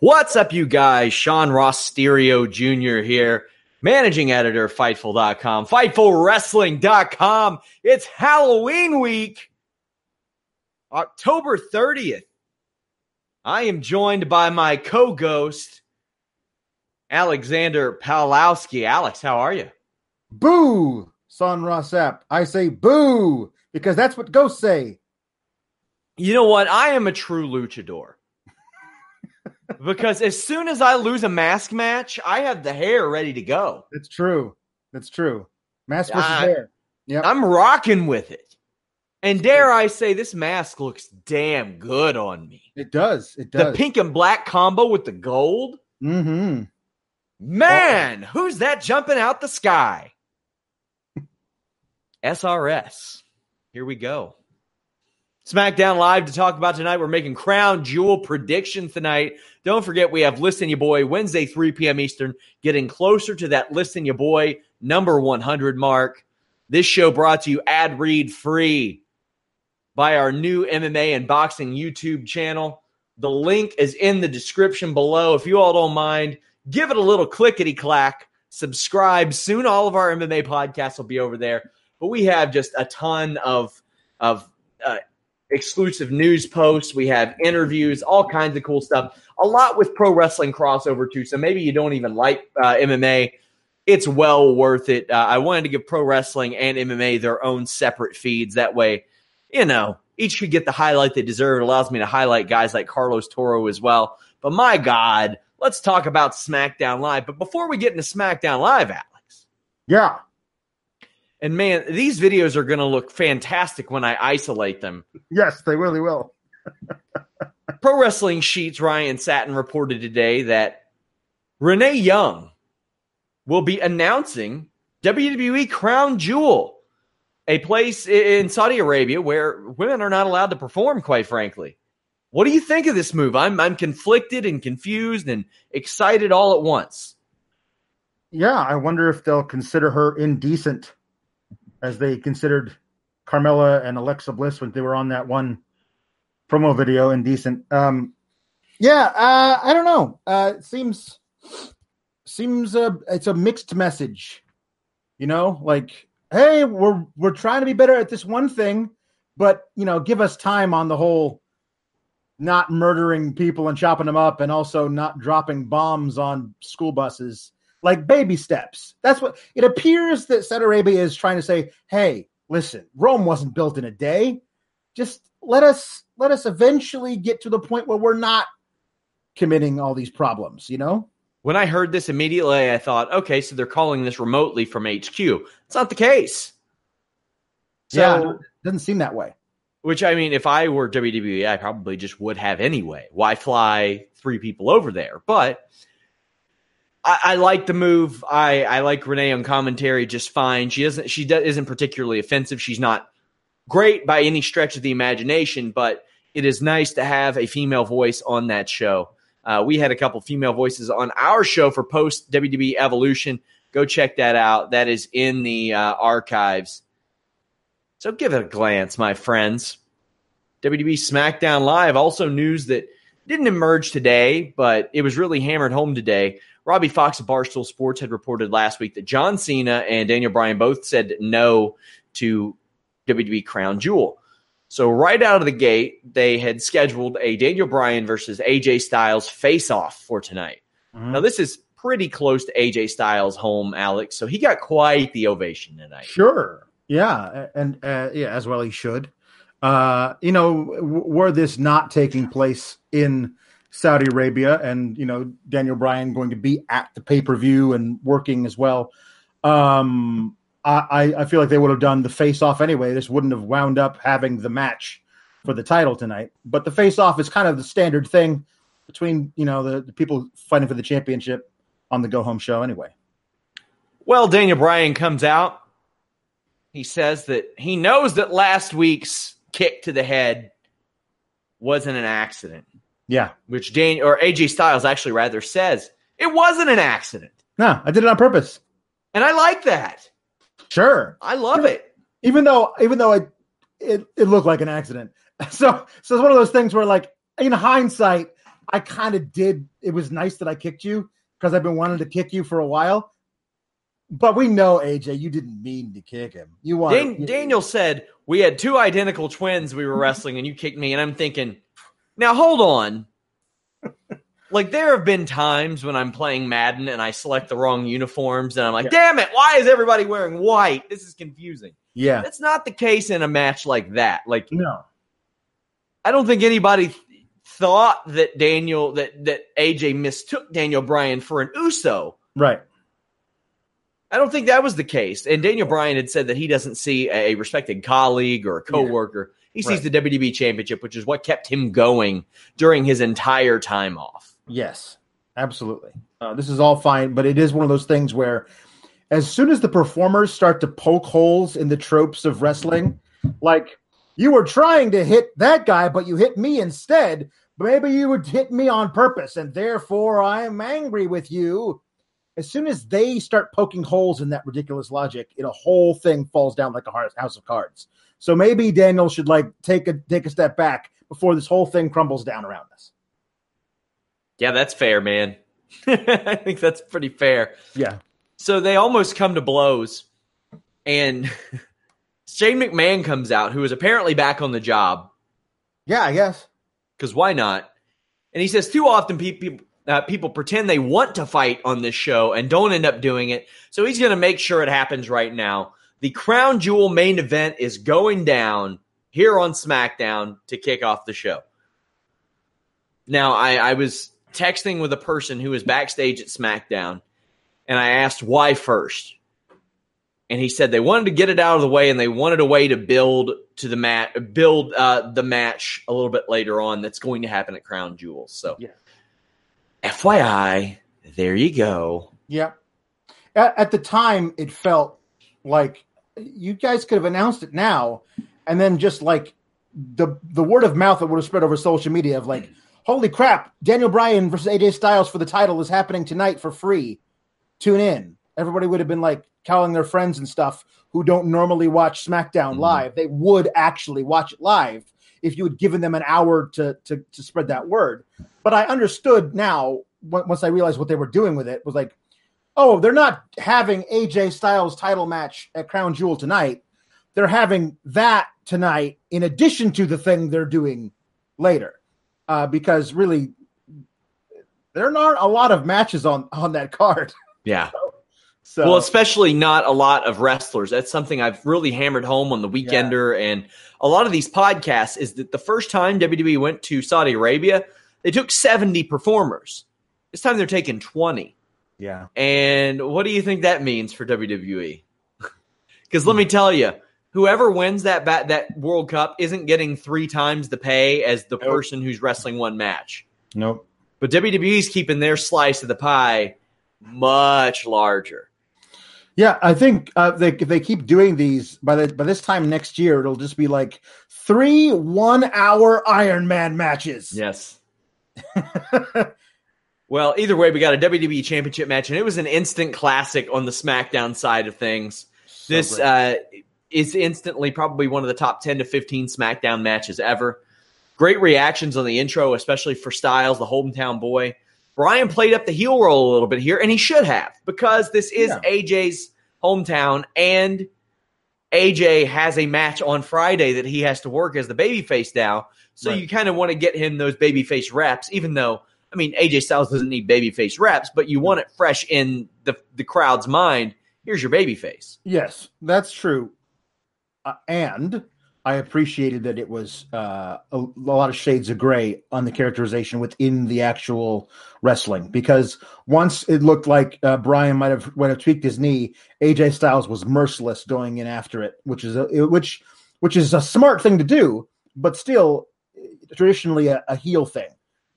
What's up, you guys? Sean Ross Stereo Jr. here, managing editor, Fightful.com, FightfulWrestling.com. It's Halloween week, October 30th. I am joined by my co ghost, Alexander Podgorski. Alex, how are you? Boo, Sean Ross Sapp. I say boo because that's what ghosts say. You know what? I am a true luchador because as soon as I lose a mask match, I have the hair ready to go. It's true. It's true. Mask versus I- hair. Yeah. I'm rocking with it. And dare I say, this mask looks damn good on me. It does. It does. The pink and black combo with the gold. Mm-hmm. Man, who's that jumping out the sky? SRS. Here we go. SmackDown Live to talk about tonight. We're making crown jewel predictions tonight. Don't forget, we have Listen You Boy Wednesday, 3 p.m. Eastern, getting closer to that Listen You Boy number 100 mark. This show brought to you ad read free by our new MMA and boxing YouTube channel. The link is in the description below. If you all don't mind, give it a little clickety clack, subscribe. Soon all of our MMA podcasts will be over there. But we have just a ton of of uh, exclusive news posts. We have interviews, all kinds of cool stuff. A lot with pro wrestling crossover too. So maybe you don't even like uh, MMA. It's well worth it. Uh, I wanted to give pro wrestling and MMA their own separate feeds. That way, you know, each could get the highlight they deserve. It allows me to highlight guys like Carlos Toro as well. But my God, let's talk about SmackDown Live. But before we get into SmackDown Live, Alex, Yeah. And man, these videos are going to look fantastic when I isolate them. Yes, they really will. Pro Wrestling Sheets Ryan Satin reported today that Renee Young will be announcing WWE Crown Jewel, a place in Saudi Arabia where women are not allowed to perform, quite frankly. What do you think of this move? I'm I'm conflicted and confused and excited all at once. Yeah, I wonder if they'll consider her indecent as they considered Carmella and Alexa Bliss when they were on that one promo video indecent. Um yeah, uh I don't know. Uh it seems seems uh it's a mixed message. You know, like hey, we're we're trying to be better at this one thing, but you know, give us time on the whole not murdering people and chopping them up and also not dropping bombs on school buses like baby steps. That's what it appears that Saudi Arabia is trying to say. Hey, listen, Rome wasn't built in a day. Just let us let us eventually get to the point where we're not committing all these problems. You know? When I heard this immediately, I thought, okay, so they're calling this remotely from HQ. It's not the case. So, yeah, doesn't seem that way. which I mean, if I were WWE, I probably just would have anyway. Why fly three people over there? But I, I like the move. I, I like Renee on commentary just fine. She doesn't. She isn't particularly offensive. She's not great by any stretch of the imagination, but it is nice to have a female voice on that show. Uh, we had a couple female voices on our show for post WWE Evolution. Go check that out. That is in the uh, archives. So give it a glance, my friends. WWE SmackDown Live. Also, news that didn't emerge today, but it was really hammered home today. Robbie Fox of Barstool Sports had reported last week that John Cena and Daniel Bryan both said no to WWE Crown Jewel. So right out of the gate, they had scheduled a Daniel Bryan versus AJ Styles face-off for tonight. Mm-hmm. Now this is pretty close to AJ Styles' home, Alex. So he got quite the ovation tonight. Sure, yeah, and uh, yeah, as well he should. Uh, you know, w- were this not taking place in Saudi Arabia, and you know Daniel Bryan going to be at the pay per view and working as well, um, I, I feel like they would have done the face off anyway. This wouldn't have wound up having the match for the title tonight. But the face off is kind of the standard thing between you know the, the people fighting for the championship on the go home show anyway. Well, Daniel Bryan comes out. He says that he knows that last week's kick to the head wasn't an accident. Yeah. Which Daniel or AJ Styles actually rather says it wasn't an accident. No, I did it on purpose. And I like that. Sure, I love it. Even though, even though it, it it looked like an accident. So, so it's one of those things where, like, in hindsight, I kind of did. It was nice that I kicked you because I've been wanting to kick you for a while. But we know AJ, you didn't mean to kick him. You want Dan- Daniel said we had two identical twins we were wrestling, and you kicked me, and I'm thinking, now hold on. Like there have been times when I'm playing Madden and I select the wrong uniforms and I'm like, yeah. damn it, why is everybody wearing white? This is confusing. Yeah. That's not the case in a match like that. Like no. I don't think anybody th- thought that Daniel that that AJ mistook Daniel Bryan for an Uso. Right. I don't think that was the case. And Daniel Bryan had said that he doesn't see a respected colleague or a coworker. He sees right. the WWE championship, which is what kept him going during his entire time off. Yes, absolutely. Uh, this is all fine, but it is one of those things where, as soon as the performers start to poke holes in the tropes of wrestling, like you were trying to hit that guy, but you hit me instead. Maybe you would hit me on purpose, and therefore I'm angry with you. As soon as they start poking holes in that ridiculous logic, it a whole thing falls down like a house of cards. So maybe Daniel should like take a take a step back before this whole thing crumbles down around us. Yeah, that's fair, man. I think that's pretty fair. Yeah. So they almost come to blows, and Shane McMahon comes out, who is apparently back on the job. Yeah, I guess. Because why not? And he says too often people uh, people pretend they want to fight on this show and don't end up doing it. So he's going to make sure it happens right now. The Crown Jewel main event is going down here on SmackDown to kick off the show. Now, I, I was texting with a person who was backstage at SmackDown, and I asked why first. And he said they wanted to get it out of the way, and they wanted a way to build to the mat, build uh, the match a little bit later on. That's going to happen at Crown Jewels. So, yeah. FYI, there you go. Yeah. At, at the time, it felt like you guys could have announced it now, and then just like the the word of mouth that would have spread over social media of like holy crap, Daniel Bryan versus AJ Styles for the title is happening tonight for free. Tune in. Everybody would have been like calling their friends and stuff who don't normally watch SmackDown mm-hmm. live. They would actually watch it live if you had given them an hour to, to, to spread that word. But I understood now once I realized what they were doing with it was like, oh, they're not having AJ Styles title match at Crown Jewel tonight. They're having that tonight in addition to the thing they're doing later uh, because really there aren't a lot of matches on on that card. Yeah. so, well, especially not a lot of wrestlers. That's something I've really hammered home on the Weekender yeah. and a lot of these podcasts. Is that the first time WWE went to Saudi Arabia, they took seventy performers. This time they're taking twenty. Yeah. And what do you think that means for WWE? Because let me tell you, whoever wins that bat, that World Cup isn't getting three times the pay as the nope. person who's wrestling one match. Nope. But WWE's keeping their slice of the pie much larger. Yeah, I think uh, they, if they keep doing these by the by this time next year, it'll just be like three one-hour Iron Man matches. Yes. well, either way, we got a WWE Championship match, and it was an instant classic on the SmackDown side of things. So this uh, is instantly probably one of the top ten to fifteen SmackDown matches ever. Great reactions on the intro, especially for Styles, the hometown boy. Bryan played up the heel role a little bit here, and he should have because this is yeah. AJ's hometown, and AJ has a match on Friday that he has to work as the babyface now. So right. you kind of want to get him those babyface reps, even though I mean AJ Styles doesn't need babyface reps, but you want it fresh in the the crowd's mind. Here's your babyface. Yes, that's true, uh, and I appreciated that it was uh, a, a, lot of shades of gray on the characterization within the actual wrestling because once it looked like uh, Bryan might have might have tweaked his knee, AJ Styles was merciless going in after it, which is a, which which is a smart thing to do, but still traditionally a, a heel thing.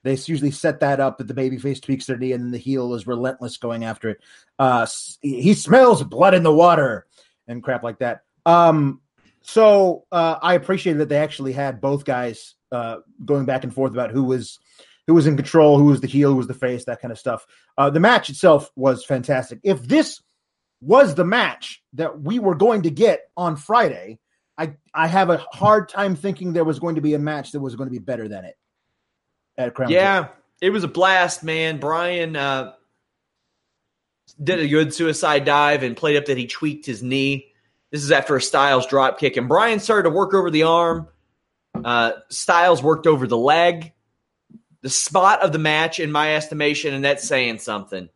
They usually set that up that the babyface tweaks their knee and then the heel is relentless going after it. Uh, he smells blood in the water and crap like that. Um, so uh, I appreciated that they actually had both guys uh, going back and forth about who was who was in control, who was the heel, who was the face, that kind of stuff. Uh, the match itself was fantastic. If this was the match that we were going to get on Friday, I I have a hard time thinking there was going to be a match that was going to be better than it at Crown. Yeah, it was a blast, man. Bryan uh, did a good suicide dive and played up that he tweaked his knee this is after a Styles drop kick, and Bryan started to work over the arm. Uh, Styles worked over the leg. The spot of the match, in my estimation, and that's saying something.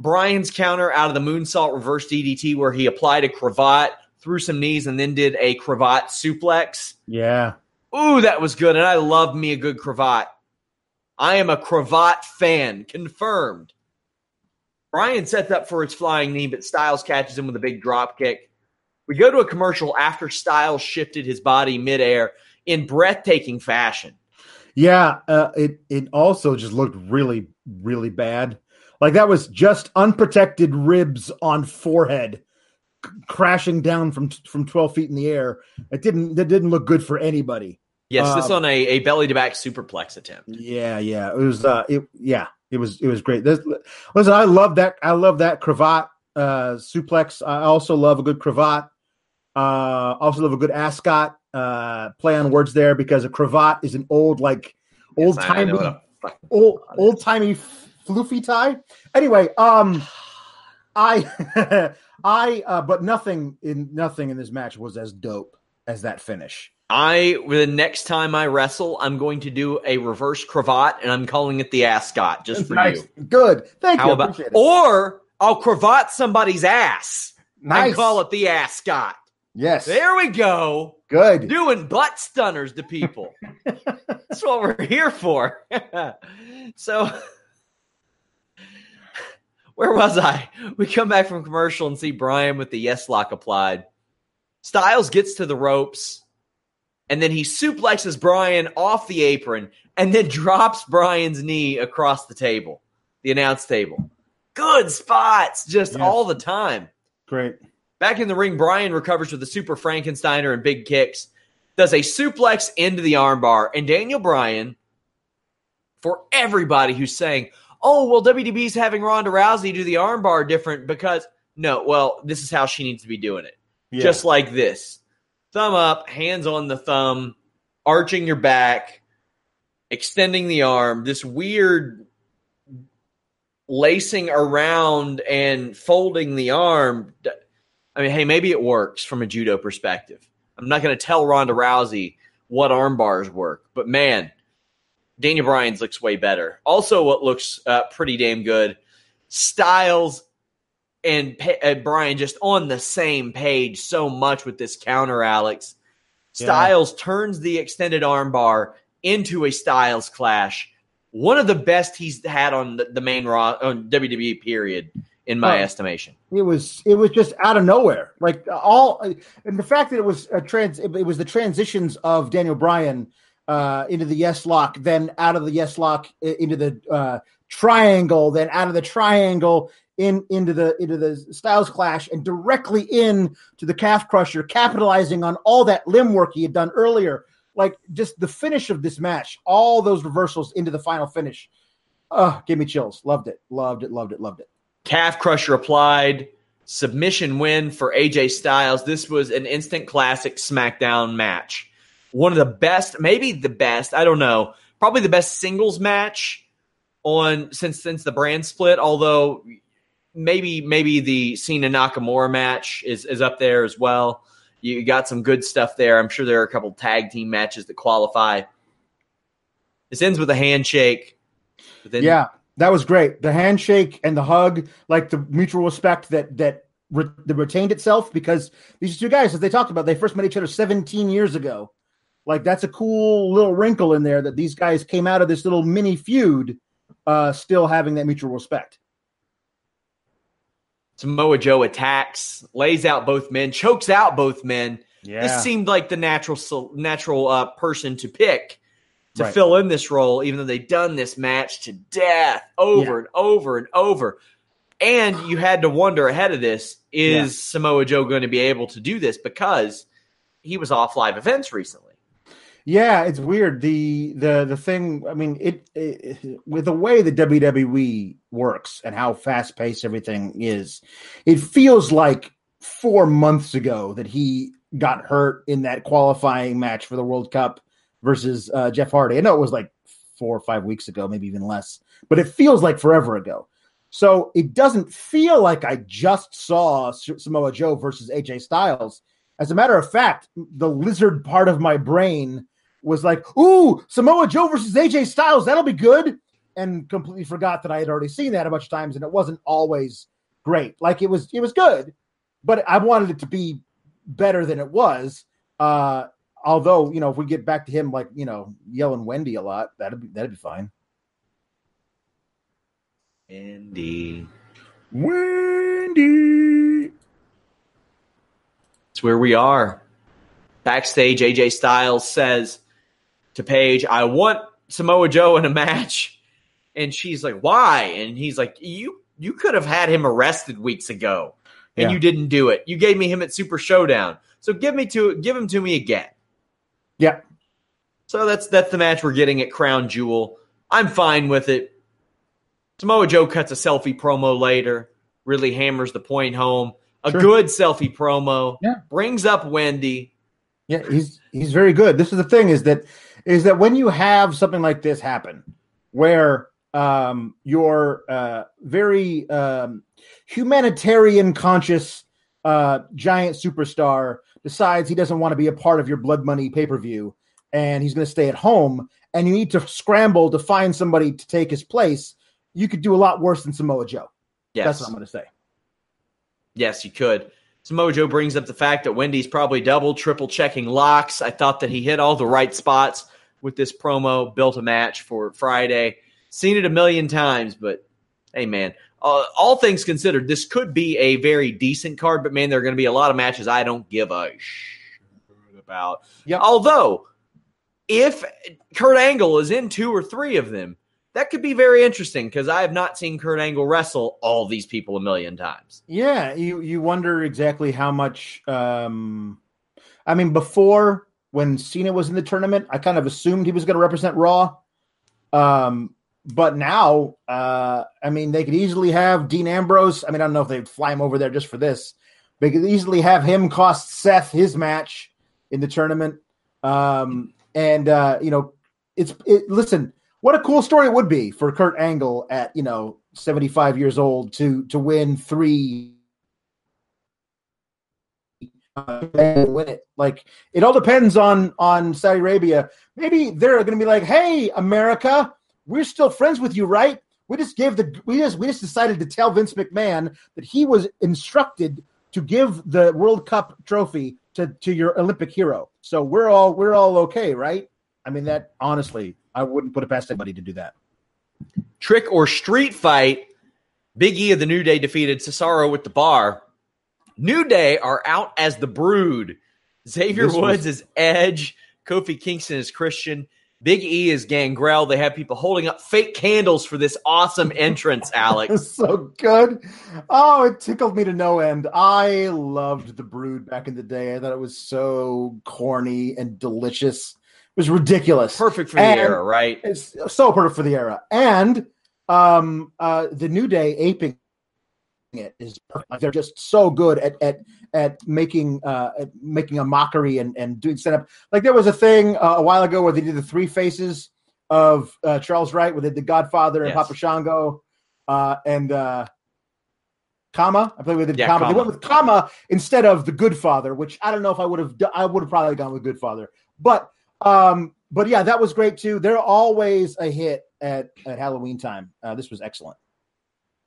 Bryan's counter out of the moonsault reverse DDT, where he applied a cravat, threw some knees, and then did a cravat suplex. Yeah. Ooh, that was good. And I love me a good cravat. I am a cravat fan, confirmed. Bryan sets up for his flying knee, but Styles catches him with a big drop kick. We go to a commercial after Styles shifted his body midair in breathtaking fashion. Yeah, uh, it it also just looked really really bad. Like that was just unprotected ribs on forehead c- crashing down from from 12 feet in the air. It didn't that didn't look good for anybody. Yes, this um, on a, a belly to back superplex attempt. Yeah, yeah. It was uh it yeah, it was it was great. This, listen, I love that. I love that cravat uh, suplex. I also love a good cravat. Uh, also love a good ascot. Uh, play on words there because a cravat is an old like old timey old old timey floofy tie. Anyway, um, I I uh, but nothing in nothing in this match was as dope as that finish. I the next time I wrestle, I'm going to do a reverse cravat, and I'm calling it the ascot just That's for nice. you. Good, thank How you. About, or I'll cravat somebody's ass nice. and call it the ascot. Yes, there we go. Good, doing butt stunners to people. That's what we're here for. so, where was I? We come back from commercial and see Bryan with the yes lock applied. Styles gets to the ropes and then he suplexes Bryan off the apron and then drops Bryan's knee across the table, the announce table. Good spots just yes. all the time. Great. Back in the ring, Bryan recovers with a super Frankensteiner and big kicks, does a suplex into the armbar, and Daniel Bryan, for everybody who's saying, oh, well, WWE's having Ronda Rousey do the armbar different because, no, well, this is how she needs to be doing it. Yeah. Just like this thumb up, hands on the thumb, arching your back, extending the arm, this weird lacing around and folding the arm. I mean, hey, maybe it works from a judo perspective. I'm not going to tell Ronda Rousey what arm bars work, but man, Daniel Bryan's looks way better. Also, what looks uh, pretty damn good, Styles and uh, Bryan just on the same page so much with this counter, Alex. Styles yeah. turns the extended armbar into a Styles clash. One of the best he's had on the, the main Raw on WWE period, in my estimation. It was it was just out of nowhere, like all, and the fact that it was a trans, it was the transitions of Daniel Bryan uh, into the yes lock, then out of the yes lock into the uh, triangle, then out of the triangle in into the into the Styles Clash, and directly in to the calf crusher, capitalizing on all that limb work he had done earlier. Like just the finish of this match, all those reversals into the final finish. Oh, give me chills. Loved it. Loved it. Loved it. Loved it. Calf crusher applied. Submission win for AJ Styles. This was an instant classic SmackDown match. One of the best, maybe the best, I don't know, probably the best singles match on since since the brand split, although maybe maybe the Cena Nakamura match is is up there as well. You got some good stuff there. I'm sure there are a couple tag team matches that qualify. This ends with a handshake. Then, yeah, that was great. The handshake and the hug, like the mutual respect that that, re- that retained itself because these two guys, as they talked about, they first met each other 17 years ago. Like that's a cool little wrinkle in there that these guys came out of this little mini feud, uh, still having that mutual respect. Samoa Joe attacks, lays out both men, chokes out both men. Yeah. This seemed like the natural natural uh, person to pick to right. fill in this role, even though they've done this match to death over yeah. and over and over. And you had to wonder ahead of this: is yeah. Samoa Joe going to be able to do this because he was off live events recently? Yeah, it's weird. The the the thing. I mean, it, it with the way the WWE works and how fast paced everything is, it feels like four months ago that he got hurt in that qualifying match for the World Cup versus uh, Jeff Hardy. I know it was like four or five weeks ago, maybe even less, but it feels like forever ago. So it doesn't feel like I just saw Samoa Joe versus AJ Styles. As a matter of fact, the lizard part of my brain was like, ooh, Samoa Joe versus AJ Styles, that'll be good. And completely forgot that I had already seen that a bunch of times and it wasn't always great. Like it was it was good, but I wanted it to be better than it was. Uh although, you know, if we get back to him like, you know, yelling Wendy a lot, that'd be that'd be fine. Wendy. Wendy. It's where we are. Backstage, AJ Styles says, to Paige, I want Samoa Joe in a match. And she's like, why? And he's like, you you could have had him arrested weeks ago and yeah. you didn't do it. You gave me him at Super Showdown. So give me to give him to me again. Yeah. So that's that's the match we're getting at Crown Jewel. I'm fine with it. Samoa Joe cuts a selfie promo later, really hammers the point home. A sure. good selfie promo. Yeah. Brings up Wendy. Yeah, he's he's very good. This is the thing is that is that when you have something like this happen, where um, your uh, very um, humanitarian conscious uh, giant superstar decides he doesn't want to be a part of your blood money pay per view and he's going to stay at home, and you need to scramble to find somebody to take his place, you could do a lot worse than Samoa Joe. Yes. That's what I'm going to say. Yes, you could. Samoa Joe brings up the fact that Wendy's probably double, triple checking locks. I thought that he hit all the right spots with this promo, built a match for Friday. Seen it a million times, but hey, man, uh, all things considered, this could be a very decent card, but man, there are going to be a lot of matches I don't give a shit about. Yep. Although, if Kurt Angle is in two or three of them, that could be very interesting because I have not seen Kurt Angle wrestle all these people a million times. Yeah, you you wonder exactly how much. Um, I mean, before when Cena was in the tournament, I kind of assumed he was going to represent Raw. Um, but now, uh, I mean, they could easily have Dean Ambrose. I mean, I don't know if they'd fly him over there just for this. They could easily have him cost Seth his match in the tournament. Um, and uh, you know, it's it, listen, what a cool story it would be for Kurt Angle at you know 75 years old to to win three win it. Like it all depends on on Saudi Arabia. Maybe they're going to be like, "Hey, America, we're still friends with you, right? We just gave the we just we just decided to tell Vince McMahon that he was instructed to give the World Cup trophy to to your Olympic hero. So we're all we're all okay, right? I mean that honestly, I wouldn't put it past anybody to do that. Trick or street fight. Big E of the New Day defeated Cesaro with the bar. New Day are out as the Brood. Xavier this Woods was... is Edge. Kofi Kingston is Christian. Big E is Gangrel. They have people holding up fake candles for this awesome entrance, Alex. so good. Oh, it tickled me to no end. I loved the Brood back in the day. I thought it was so corny and delicious. It was ridiculous. Perfect for the And- era, right? It's so perfect for the era. And um uh the New Day aping it is perfect. Like, they're just so good at at at making uh at making a mockery and and doing setup. Like there was a thing uh, a while ago where they did the three faces of uh, Charles Wright, where they did the Godfather and Yes. Papa Shango, uh, and uh, Kama. I believe they did Yeah, Kama. They went with Kama instead of the Good Father, which I don't know if I would have. do- I would have probably gone with Good Father, but um, but yeah, that was great too. They're always a hit at at Halloween time. Uh, this was excellent.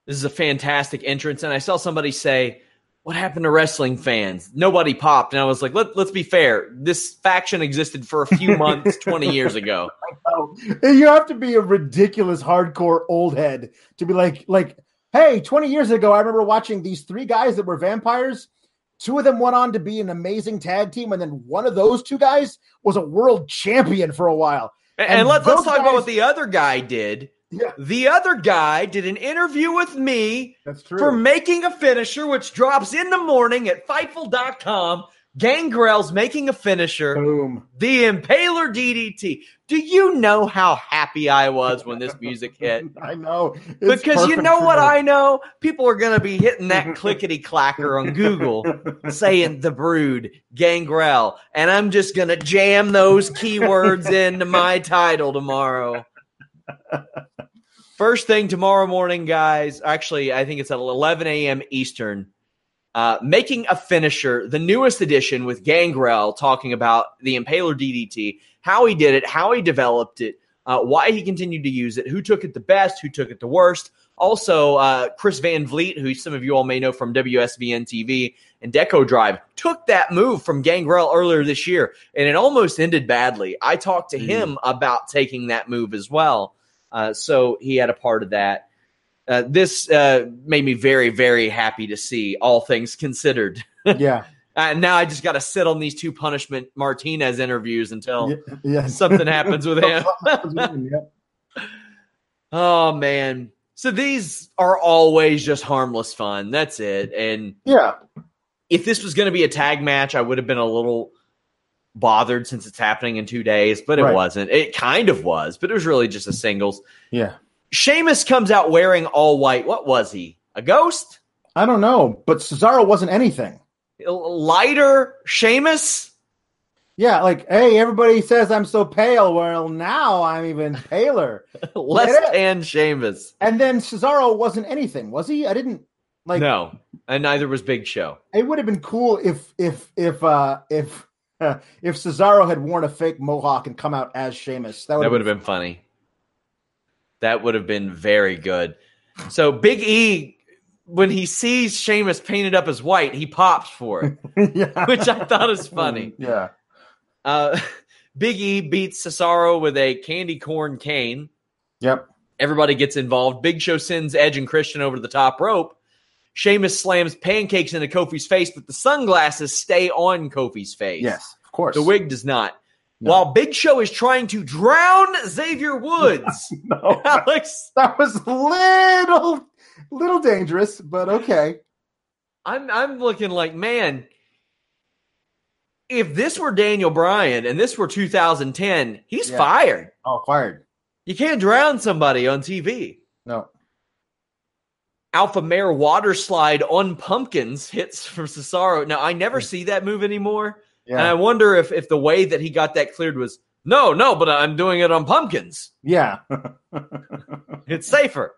This is a fantastic entrance. And I saw somebody say, What happened to wrestling fans? Nobody popped. And I was like, Let, Let's be fair. This faction existed for a few months 20 years ago. You have to be a ridiculous hardcore old head to be like like hey 20 years ago i remember watching these three guys that were vampires two of them went on to be an amazing tag team and then one of those two guys was a world champion for a while And, And and let, let's those talk about what the other guy did. Yeah. The other guy did an interview with me that's true for making a finisher, which drops in the morning at Fightful.com. Gangrel's making a finisher. boom The Impaler DDT. Do you know how happy I was when this music hit? i know It's because you know what. I know? People are going to be hitting that clickety clacker on Google saying the brood, gangrel, and I'm just going to jam those keywords into my title tomorrow. First thing tomorrow morning, guys. Actually, I think it's at 11 a.m. Eastern. Uh, making a finisher, the newest edition with Gangrel, talking about the Impaler DDT, how he did it, how he developed it, uh, why he continued to use it, who took it the best, who took it the worst. Also, uh, Chris Van Vliet, who some of you all may know from WSVN TV and Deco Drive, took that move from Gangrel earlier this year, and it almost ended badly. I talked to Mm. him about taking that move as well, uh, so he had a part of that. Uh, this uh, made me very, very happy to see, all things considered. yeah And now I just got to sit on these two punishment Martinez interviews until yeah, yeah. something happens with him. Oh man. So these are always just harmless fun. That's it. And yeah if this was going to be a tag match, I would have been a little bothered since it's happening in 2 days, but it Right. wasn't. It kind of was, but it was really just a singles. yeah Sheamus comes out wearing all white. What was he? A ghost? i don't know but cesaro wasn't anything Lighter Sheamus? Yeah, like, hey, everybody says I'm so pale. Well, now I'm even paler. Less tan Sheamus. and then Cesaro wasn't anything, was he? I didn't like. no, and neither was Big Show. It would have been cool if if if uh if if Cesaro had worn a fake mohawk and come out as Sheamus. That would That would have been funny. That would have been very good. So Big E, when he sees Sheamus painted up as white, he pops for it, yeah, which I thought is funny. Yeah, Uh, Big E beats Cesaro with a candy corn cane. yep. Everybody gets involved. Big Show sends Edge and Christian over the top rope. Sheamus slams pancakes into Kofi's face, but the sunglasses stay on Kofi's face. Yes, of course. The wig does not. No. While Big Show is trying to drown Xavier Woods. No, Alex, that was little little dangerous, but okay. I'm I'm looking like, man, if this were Daniel Bryan and this were 2010, he's Yeah. fired. Oh, fired. You can't drown somebody on TV. No. Alpha Mare water slide on pumpkins hits from Cesaro. Now I never see that move anymore. And I wonder if if the way that he got that cleared was no, no, but I'm doing it on pumpkins. Yeah. It's safer.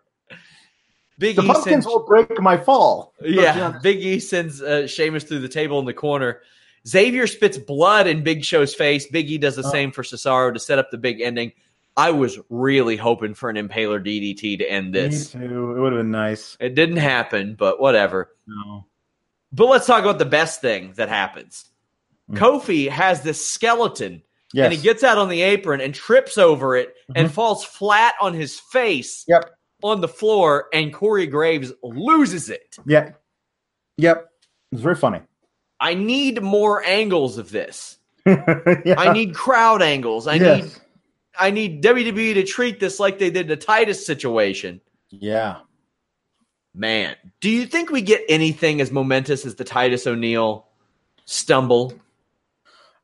Big the E pumpkins sends- will break my fall. Yeah, Big E sends uh, Sheamus through the table in the corner. Xavier spits blood in Big Show's face. Big E does the Oh. same for Cesaro to set up the big ending. I was really hoping for an Impaler DDT to end this. Me too. It would have been nice. It didn't happen, but whatever. No. But let's talk about the best thing that happens. Mm. Kofi has this skeleton, Yes. and he gets out on the apron and trips over it and Mhm. falls flat on his face Yep. on the floor, and Corey Graves loses it. Yeah. Yep. It's very funny. I need more angles of this. yeah. I need crowd angles. I Yes. need I need WWE to treat this like they did the Titus situation. Yeah. Man, do you think we get anything as momentous as the Titus O'Neil stumble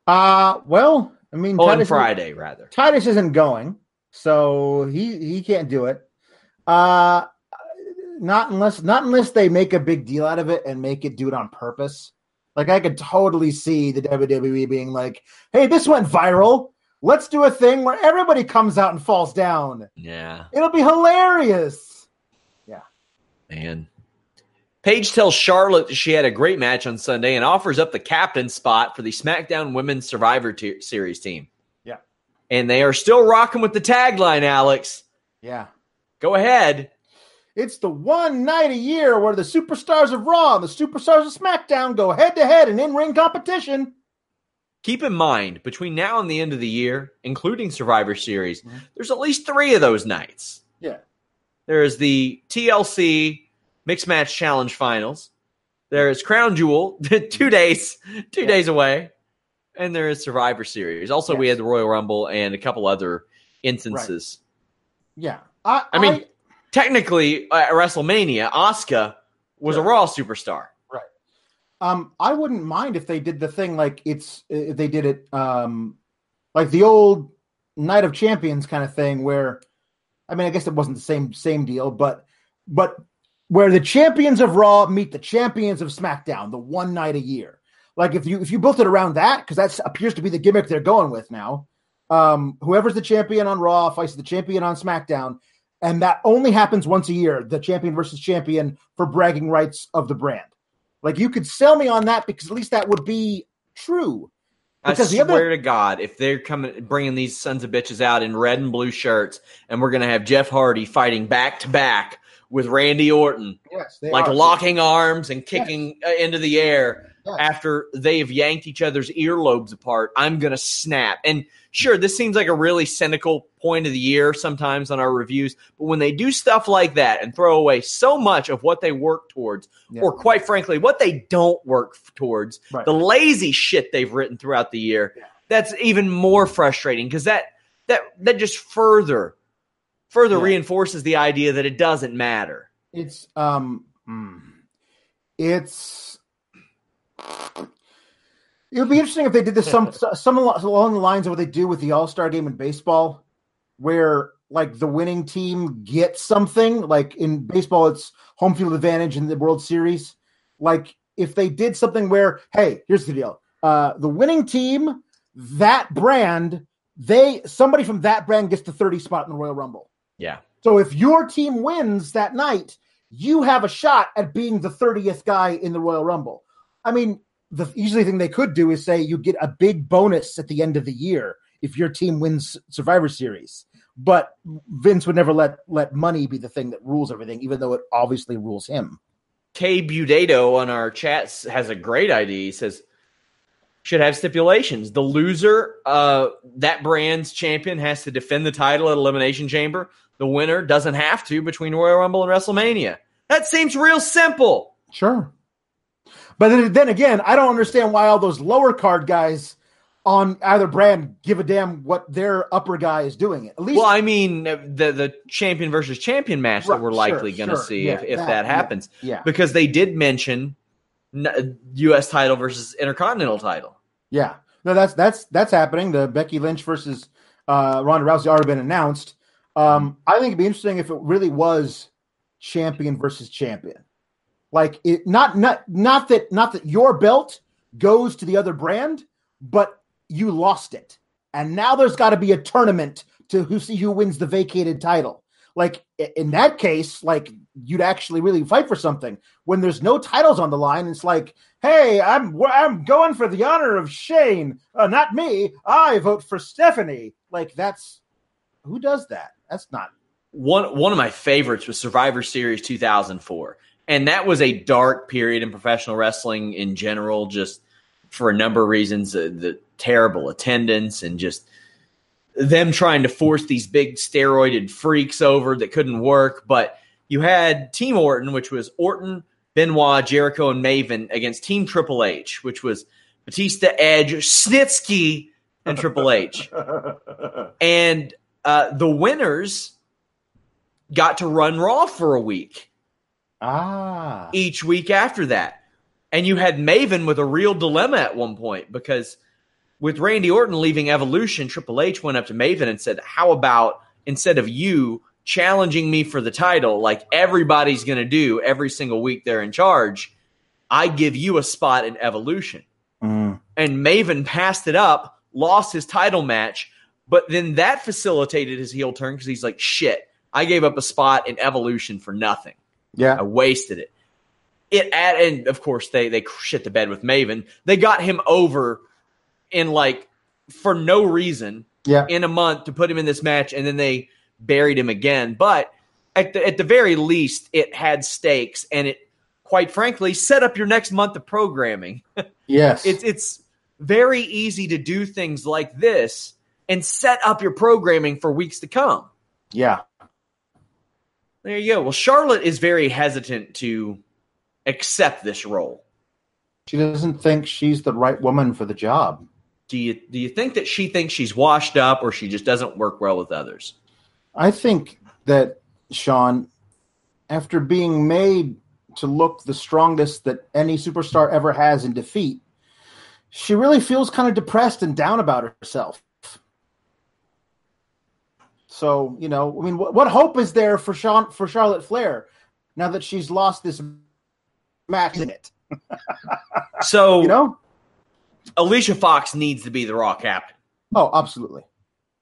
Uh well, I mean on Titus- Friday, rather? Titus isn't going, so he he can't do it. Uh not unless not unless they make a big deal out of it and make it do it on purpose. Like I could totally see the WWE being like, "Hey, this went viral. Let's do a thing where everybody comes out and falls down. Yeah, It'll be hilarious." Yeah. Man. Paige tells Charlotte that she had a great match on Sunday and offers up the captain spot for the SmackDown Women's Survivor Te- Series team. Yeah. And they are still rocking with the tagline, Alex. Yeah. Go ahead. It's the one night a year where the superstars of Raw and the superstars of SmackDown go head to head in in ring competition. Keep in mind, between now and the end of the year, including Survivor Series, Mhm. there's at least three of those nights. Yeah. There is the TLC Mixed Match Challenge Finals. There is Crown Jewel, two days, two Yeah. days away, and there is Survivor Series. Also, we had the Royal Rumble and a couple other instances. Yeah. I, I mean, technically, at WrestleMania, Asuka was a Raw superstar. Um, I wouldn't mind if they did the thing like it's if they did it um like the old Night of Champions kind of thing where I mean I guess it wasn't the same same deal, but but where the champions of Raw meet the champions of SmackDown the one night a year. Like if you if you built it around that, because that appears to be the gimmick they're going with now. Um, whoever's the champion on Raw fights the champion on SmackDown, and that only happens once a year, the champion versus champion for bragging rights of the brand. Like you could sell me on that because at least that would be true. I Because the swear other- to God, if they're coming, bringing these sons of bitches out in red and blue shirts, and we're gonna have Jeff Hardy fighting back to back with Randy Orton, Yes, like are. locking arms and kicking uh, into the air Yes. after they have yanked each other's earlobes apart, I'm gonna snap. And sure, this seems like a really cynical point of the year sometimes on our reviews, but when they do stuff like that and throw away so much of what they work towards, Yeah. or quite frankly, what they don't work towards, Right. the lazy shit they've written throughout the year, Yeah. that's even more frustrating because that that that just further further Yeah. reinforces the idea that it doesn't matter. It's um, mm, it's. It would be interesting if they did this some some along the lines of what they do with the All Star Game in baseball, where like the winning team gets something. Like in baseball, it's home field advantage in the World Series. Like if they did something where, hey, here's the deal: uh, the winning team, that brand, they somebody from that brand gets the thirty spot in the Royal Rumble. Yeah. So if your team wins that night, you have a shot at being the 30th guy in the Royal Rumble. I mean, the easy thing they could do is say you get a big bonus at the end of the year if your team wins Survivor Series. But Vince would never let let money be the thing that rules everything, even though it obviously rules him. Kay Budato on our chats has a great idea. He says should have stipulations. The loser, uh, that brand's champion, has to defend the title at Elimination Chamber. The winner doesn't have to between Royal Rumble and WrestleMania. That seems real simple. Sure. But then, then again, I don't understand why all those lower card guys on either brand give a damn what their upper guy is doing. At least Well, I mean, the the champion versus champion match that we're sure, likely going to sure. see Yeah, if, if that- that, happens, yeah. because they did mention U.S. title versus Intercontinental title. Yeah, no, that's that's that's happening. The Becky Lynch versus uh, Ronda Rousey already been announced. Um, I think it'd be interesting if it really was champion versus champion. Like it, not not not that not that your belt goes to the other brand, but you lost it, and now there's got to be a tournament to who see who wins the vacated title. Like in that case, like you'd actually really fight for something. When there's no titles on the line, it's like, hey, I'm I'm going for the honor of Shane, uh, not me. I vote for Stephanie. Like that's who does that? That's not one one of my favorites was Survivor Series 2004, and that was a dark period in professional wrestling in general, just for a number of reasons. Uh, the terrible attendance and just them trying to force these big steroided freaks over that couldn't work. But you had Team Orton, which was Orton, Benoit, Jericho, and Maven against Team Triple H, which was Batista, Edge, Snitsky, and Triple H. And uh, the winners got to run Raw for a week. Ah. Each week after that. And you had Maven with a real dilemma at one point because with Randy Orton leaving Evolution, Triple H went up to Maven and said, How about instead of you challenging me for the title, like everybody's going to do every single week they're in charge, I give you a spot in Evolution. Mm. And Maven passed it up, lost his title match, but then that facilitated his heel turn because he's like, shit, I gave up a spot in Evolution for nothing. I wasted it. It and of course they they shit the bed with Maven. They got him over in like for no reason Yeah. in a month to put him in this match, and then they buried him again. But at the at the very least, it had stakes, and it quite frankly set up your next month of programming. Yes. It's it's very easy to do things like this and set up your programming for weeks to come. yeah. There you go. Well, Charlotte is very hesitant to accept this role. She doesn't think she's the right woman for the job. Do you do you think that she thinks she's washed up or she just doesn't work well with others? I think that Sean, after being made to look the strongest that any superstar ever has in defeat, she really feels kind of depressed and down about herself. So, you know, I mean, what, what hope is there for Sean for Charlotte Flair now that she's lost this match in it? So You know? Alicia Fox needs to be the Raw captain. Oh, absolutely.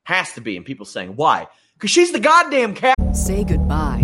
Has to be. And people saying why? Because she's the goddamn captain. Say goodbye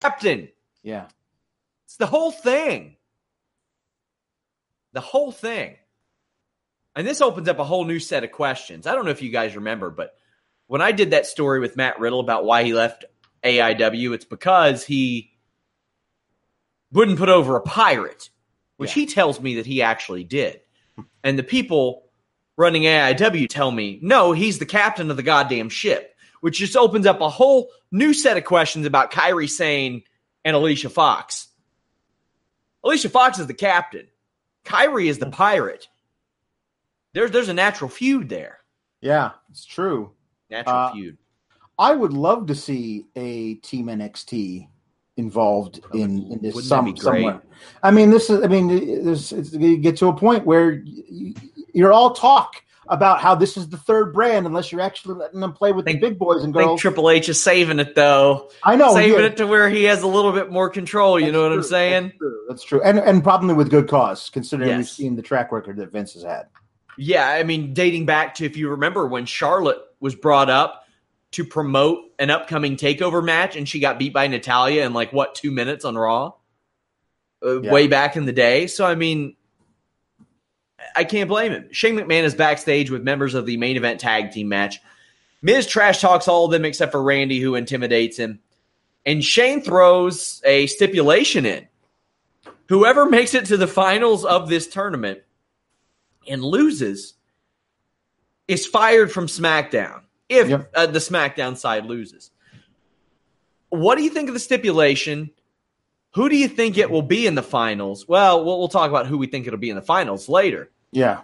Captain. Yeah. It's the whole thing. The whole thing. And this opens up a whole new set of questions. I don't know if you guys remember, but when I did that story with Matt Riddle about why he left AIW, it's because he wouldn't put over a pirate, which he tells me that he actually did. And the people running AIW tell me, no, he's the captain of the goddamn ship, which just opens up a whole new set of questions about Kairi Sane and Alicia Fox. Alicia Fox is the captain. Kyrie is the pirate. There's there's a natural feud there. Yeah, it's true. Natural Uh, feud. I would love to see a team NXT involved in, in this some, be great? somewhere. I mean, this is. I mean, this it's, you get to a point where you, you're all talk about how this is the third brand, unless you're actually letting them play with Think- the big boys and I think girls. Triple H is saving it though. I know, saving yeah. it to where he has a little bit more control. You That's know what I'm saying? That's true. That's true. And and probably with good cause, considering we've seen the track record that Vince has had. Yeah, I mean, dating back to if you remember when Charlotte was brought up to promote an upcoming takeover match and she got beat by Natalya in like what two minutes on Raw, uh, Yeah. way back in the day. So I mean, I can't blame him. Shane McMahon is backstage with members of the main event tag team match. Miz trash talks all of them except for Randy, who intimidates him, and Shane throws a stipulation in. Whoever makes it to the finals of this tournament and loses is fired from SmackDown if Yep. uh, the SmackDown side loses. What do you think of the stipulation? Who do you think it will be in the finals? Well, we'll, we'll talk about who we think it'll be in the finals later. Yeah.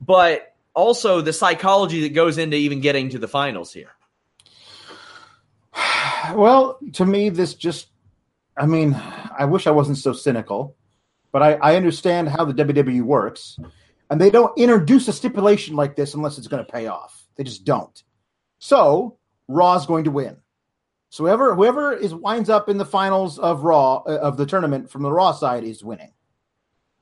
But also the psychology that goes into even getting to the finals here. Well, to me, this just, I mean, I wish I wasn't so cynical, but I, I understand how the WWE works. And they don't introduce a stipulation like this unless it's going to pay off. They just don't. So Raw's going to win. So whoever whoever is winds up in the finals of Raw uh, of the tournament from the Raw side is winning.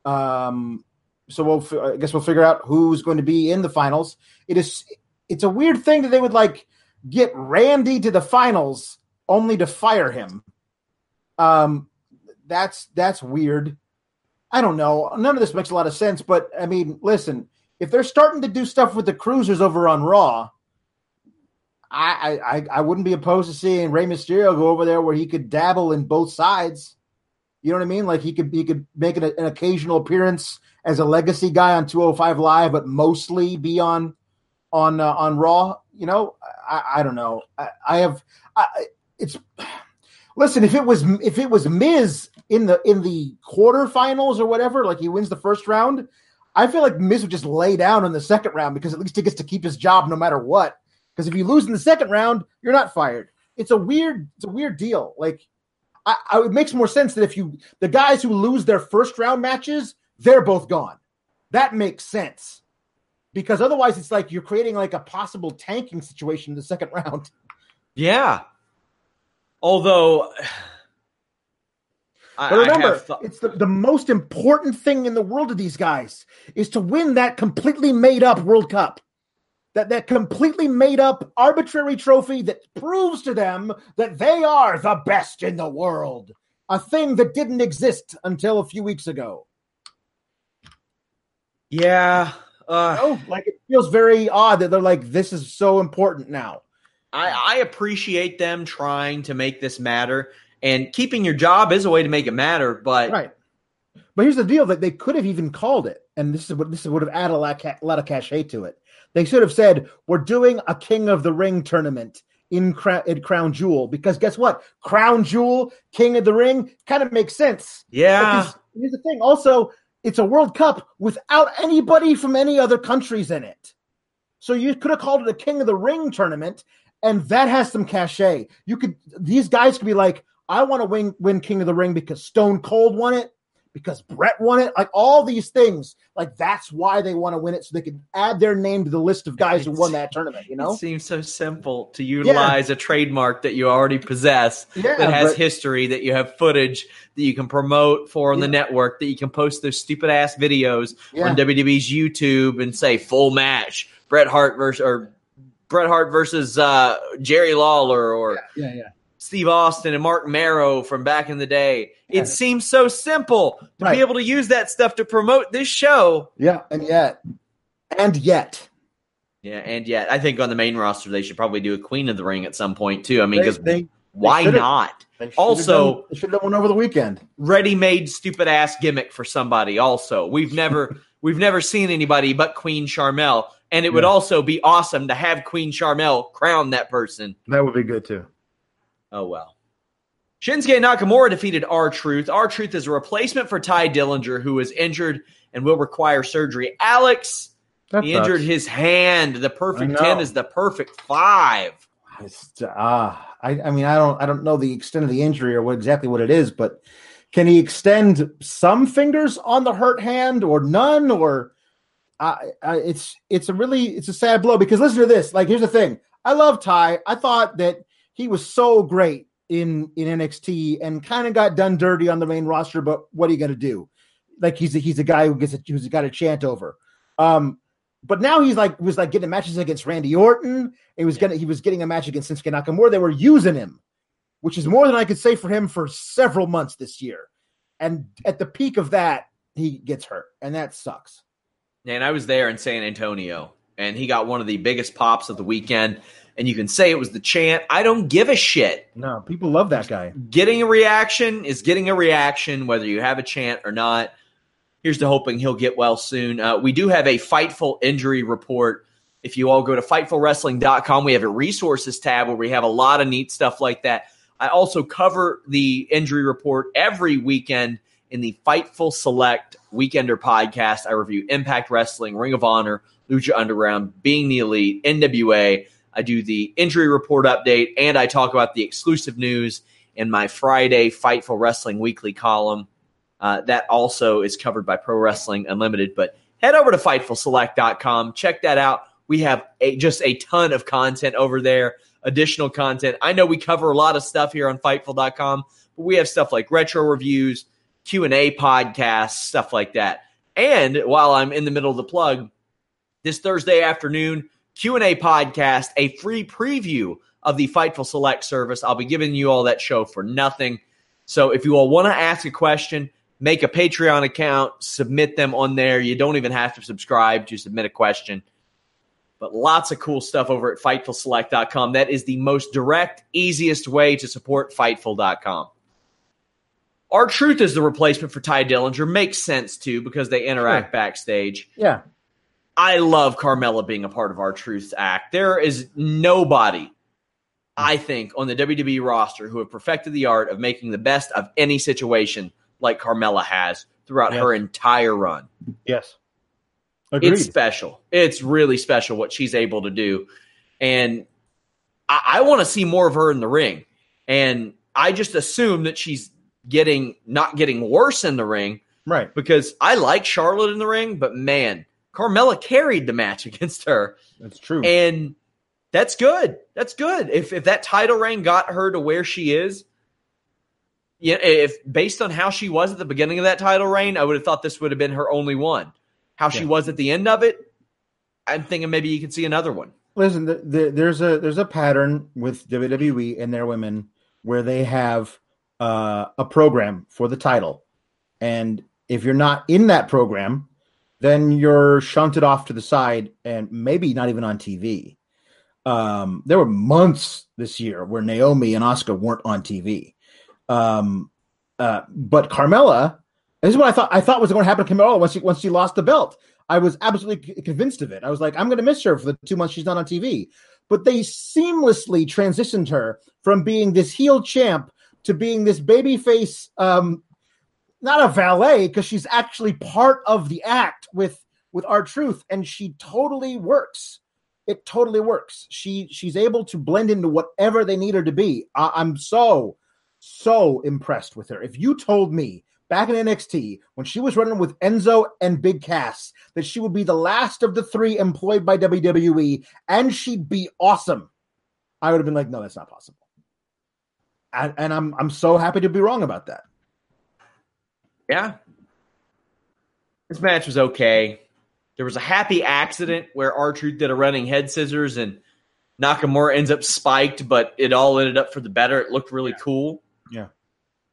Um, so we'll I guess we'll figure out who's going to be in the finals. It is it's a weird thing that they would like get Randy to the finals only to fire him. Um, that's that's weird. I don't know. None of this makes a lot of sense, but I mean, listen, if they're starting to do stuff with the cruisers over on Raw, I I I wouldn't be opposed to seeing Rey Mysterio go over there where he could dabble in both sides. You know what I mean? Like he could he could make an, an occasional appearance as a legacy guy on 205 Live, but mostly be on on uh, on Raw. You know, I, I don't know. I, I have I, it's listen if it was if it was Miz in the in the quarterfinals or whatever, like he wins the first round. I feel like Miz would just lay down in the second round because at least he gets to keep his job no matter what. Because if you lose in the second round, you're not fired. It's a weird, it's a weird deal. Like, I, I, it makes more sense that if you the guys who lose their first round matches, they're both gone. That makes sense because otherwise, it's like you're creating like a possible tanking situation in the second round. Yeah. Although, but remember, th- it's the, the most important thing in the world to these guys is to win that completely made up World Cup that that completely made up arbitrary trophy that proves to them that they are the best in the world. A thing that didn't exist until a few weeks ago. Yeah. Uh, oh, like it feels very odd that they're like, this is so important now. I, I appreciate them trying to make this matter, and keeping your job is a way to make it matter. But right, but here's the deal: that they could have even called it, and this is what this would have added a lot, a lot of cachet to it. They should have said, "We're doing a King of the Ring tournament in, Crown, in Crown Jewel," because guess what? Crown Jewel, King of the Ring, kind of makes sense. Yeah. Here's the thing. Also, it's a World Cup without anybody from any other countries in it. So you could have called it a King of the Ring tournament, and that has some cachet. You could these guys could be like, I want to win win King of the Ring because Stone Cold won it because Bret won it. Like all these things, like that's why they want to win it, so they can add their name to the list of guys who won that tournament. You know, it seems so simple to utilize yeah. a trademark that you already possess yeah, that has but, history, that you have footage that you can promote for on yeah. the network, that you can post those stupid ass videos on WWE's YouTube and say full match, Bret Hart versus or Bret Hart versus uh, Jerry Lawler or yeah, yeah. Steve Austin and Marc Mero from back in the day. It seems so simple to right. be able to use that stuff to promote this show. Yeah, and yet, and yet, yeah, and yet, I think on the main roster they should probably do a Queen of the Ring at some point too. I mean, because why not? Also, done, should have one over the weekend. Ready-made stupid ass gimmick for somebody. Also, we've never we've never seen anybody but Queen Sharmell, and it yeah. would also be awesome to have Queen Sharmell crown that person. That would be good too. Oh well. Shinsuke Nakamura defeated R-Truth. R Truth is a replacement for Tye Dillinger, who is injured and will require surgery. Alex, that he sucks. injured his hand. The perfect ten is the perfect five. Ah, uh, I, I mean, I don't, I don't know the extent of the injury or what exactly what it is, but can he extend some fingers on the hurt hand or none? Or uh, it's, it's a really, it's a sad blow because listen to this. Like, here's the thing. I love Ty. I thought that he was so great in in NXT and kind of got done dirty on the main roster. But what are you going to do? Like he's a, he's a guy who gets a, who's got a chant over. Um, but now he's like was like getting matches against Randy Orton. He was getting he was getting a match against Shinsuke Nakamura. They were using him, which is more than I could say for him for several months this year. And at the peak of that, he gets hurt, and that sucks. And I was there in San Antonio, and he got one of the biggest pops of the weekend and you can say it was the chant. I don't give a shit. No, people love that guy. Getting a reaction is getting a reaction, whether you have a chant or not. Here's to hoping he'll get well soon. Uh, we do have a Fightful injury report. If you all go to FightfulWrestling.com, we have a resources tab where we have a lot of neat stuff like that. I also cover the injury report every weekend in the Fightful Select Weekender podcast. I review Impact Wrestling, Ring of Honor, Lucha Underground, Being the Elite, NWA. I do the injury report update, and I talk about the exclusive news in my Friday Fightful Wrestling Weekly column. Uh, that also is covered by Pro Wrestling Unlimited. But head over to FightfulSelect.com, check that out. We have a, just a ton of content over there, additional content. I know we cover a lot of stuff here on Fightful.com, but we have stuff like retro reviews, Q and A podcasts, stuff like that. And while I'm in the middle of the plug, this Thursday afternoon, Q and A podcast, a free preview of the Fightful Select service. I'll be giving you all that show for nothing. So if you all want to ask a question, make a Patreon account, submit them on there. You don't even have to subscribe to submit a question. But lots of cool stuff over at FightfulSelect.com. That is the most direct, easiest way to support Fightful.com. R-Truth is the replacement for Tye Dillinger. Makes sense too because they interact Sure. backstage. Yeah. I love Carmella being a part of R-Truth act. There is nobody, I think, on the WWE roster who have perfected the art of making the best of any situation like Carmella has throughout Yes. her entire run. Yes. Agreed. It's special. It's really special what she's able to do. And I, I want to see more of her in the ring. And I just assume that she's getting not getting worse in the ring right. because I like Charlotte in the ring, but man, Carmella carried the match against her. That's true. And that's good. That's good. If if that title reign got her to where she is, yeah, if based on how she was at the beginning of that title reign, I would have thought this would have been her only one. How she Yeah. was at the end of it, I'm thinking maybe you can see another one. Listen, the, the, there's a there's a pattern with WWE and their women where they have uh, a program for the title, and if you're not in that program, then you're shunted off to the side and maybe not even on TV. Um, there were months this year where Naomi and Asuka weren't on TV. Um, uh, but Carmella, this is what I thought. I thought was going to happen to Carmella once she once she lost the belt. I was absolutely convinced of it. I was like, I'm going to miss her for the two months she's not on TV. But they seamlessly transitioned her from being this heel champ to being this babyface, um, not a valet, because she's actually part of the act with with R-Truth, and she totally works. It totally works. She she's able to blend into whatever they need her to be. I, I'm so so impressed with her. If you told me back in NXT when she was running with Enzo and Big Cass that she would be the last of the three employed by WWE and she'd be awesome, I would have been like, no, that's not possible. And, and I'm I'm so happy to be wrong about that. Yeah. This match was okay. There was a happy accident where R Truth did a running head scissors and Nakamura ends up spiked, but it all ended up for the better. It looked really cool. Yeah.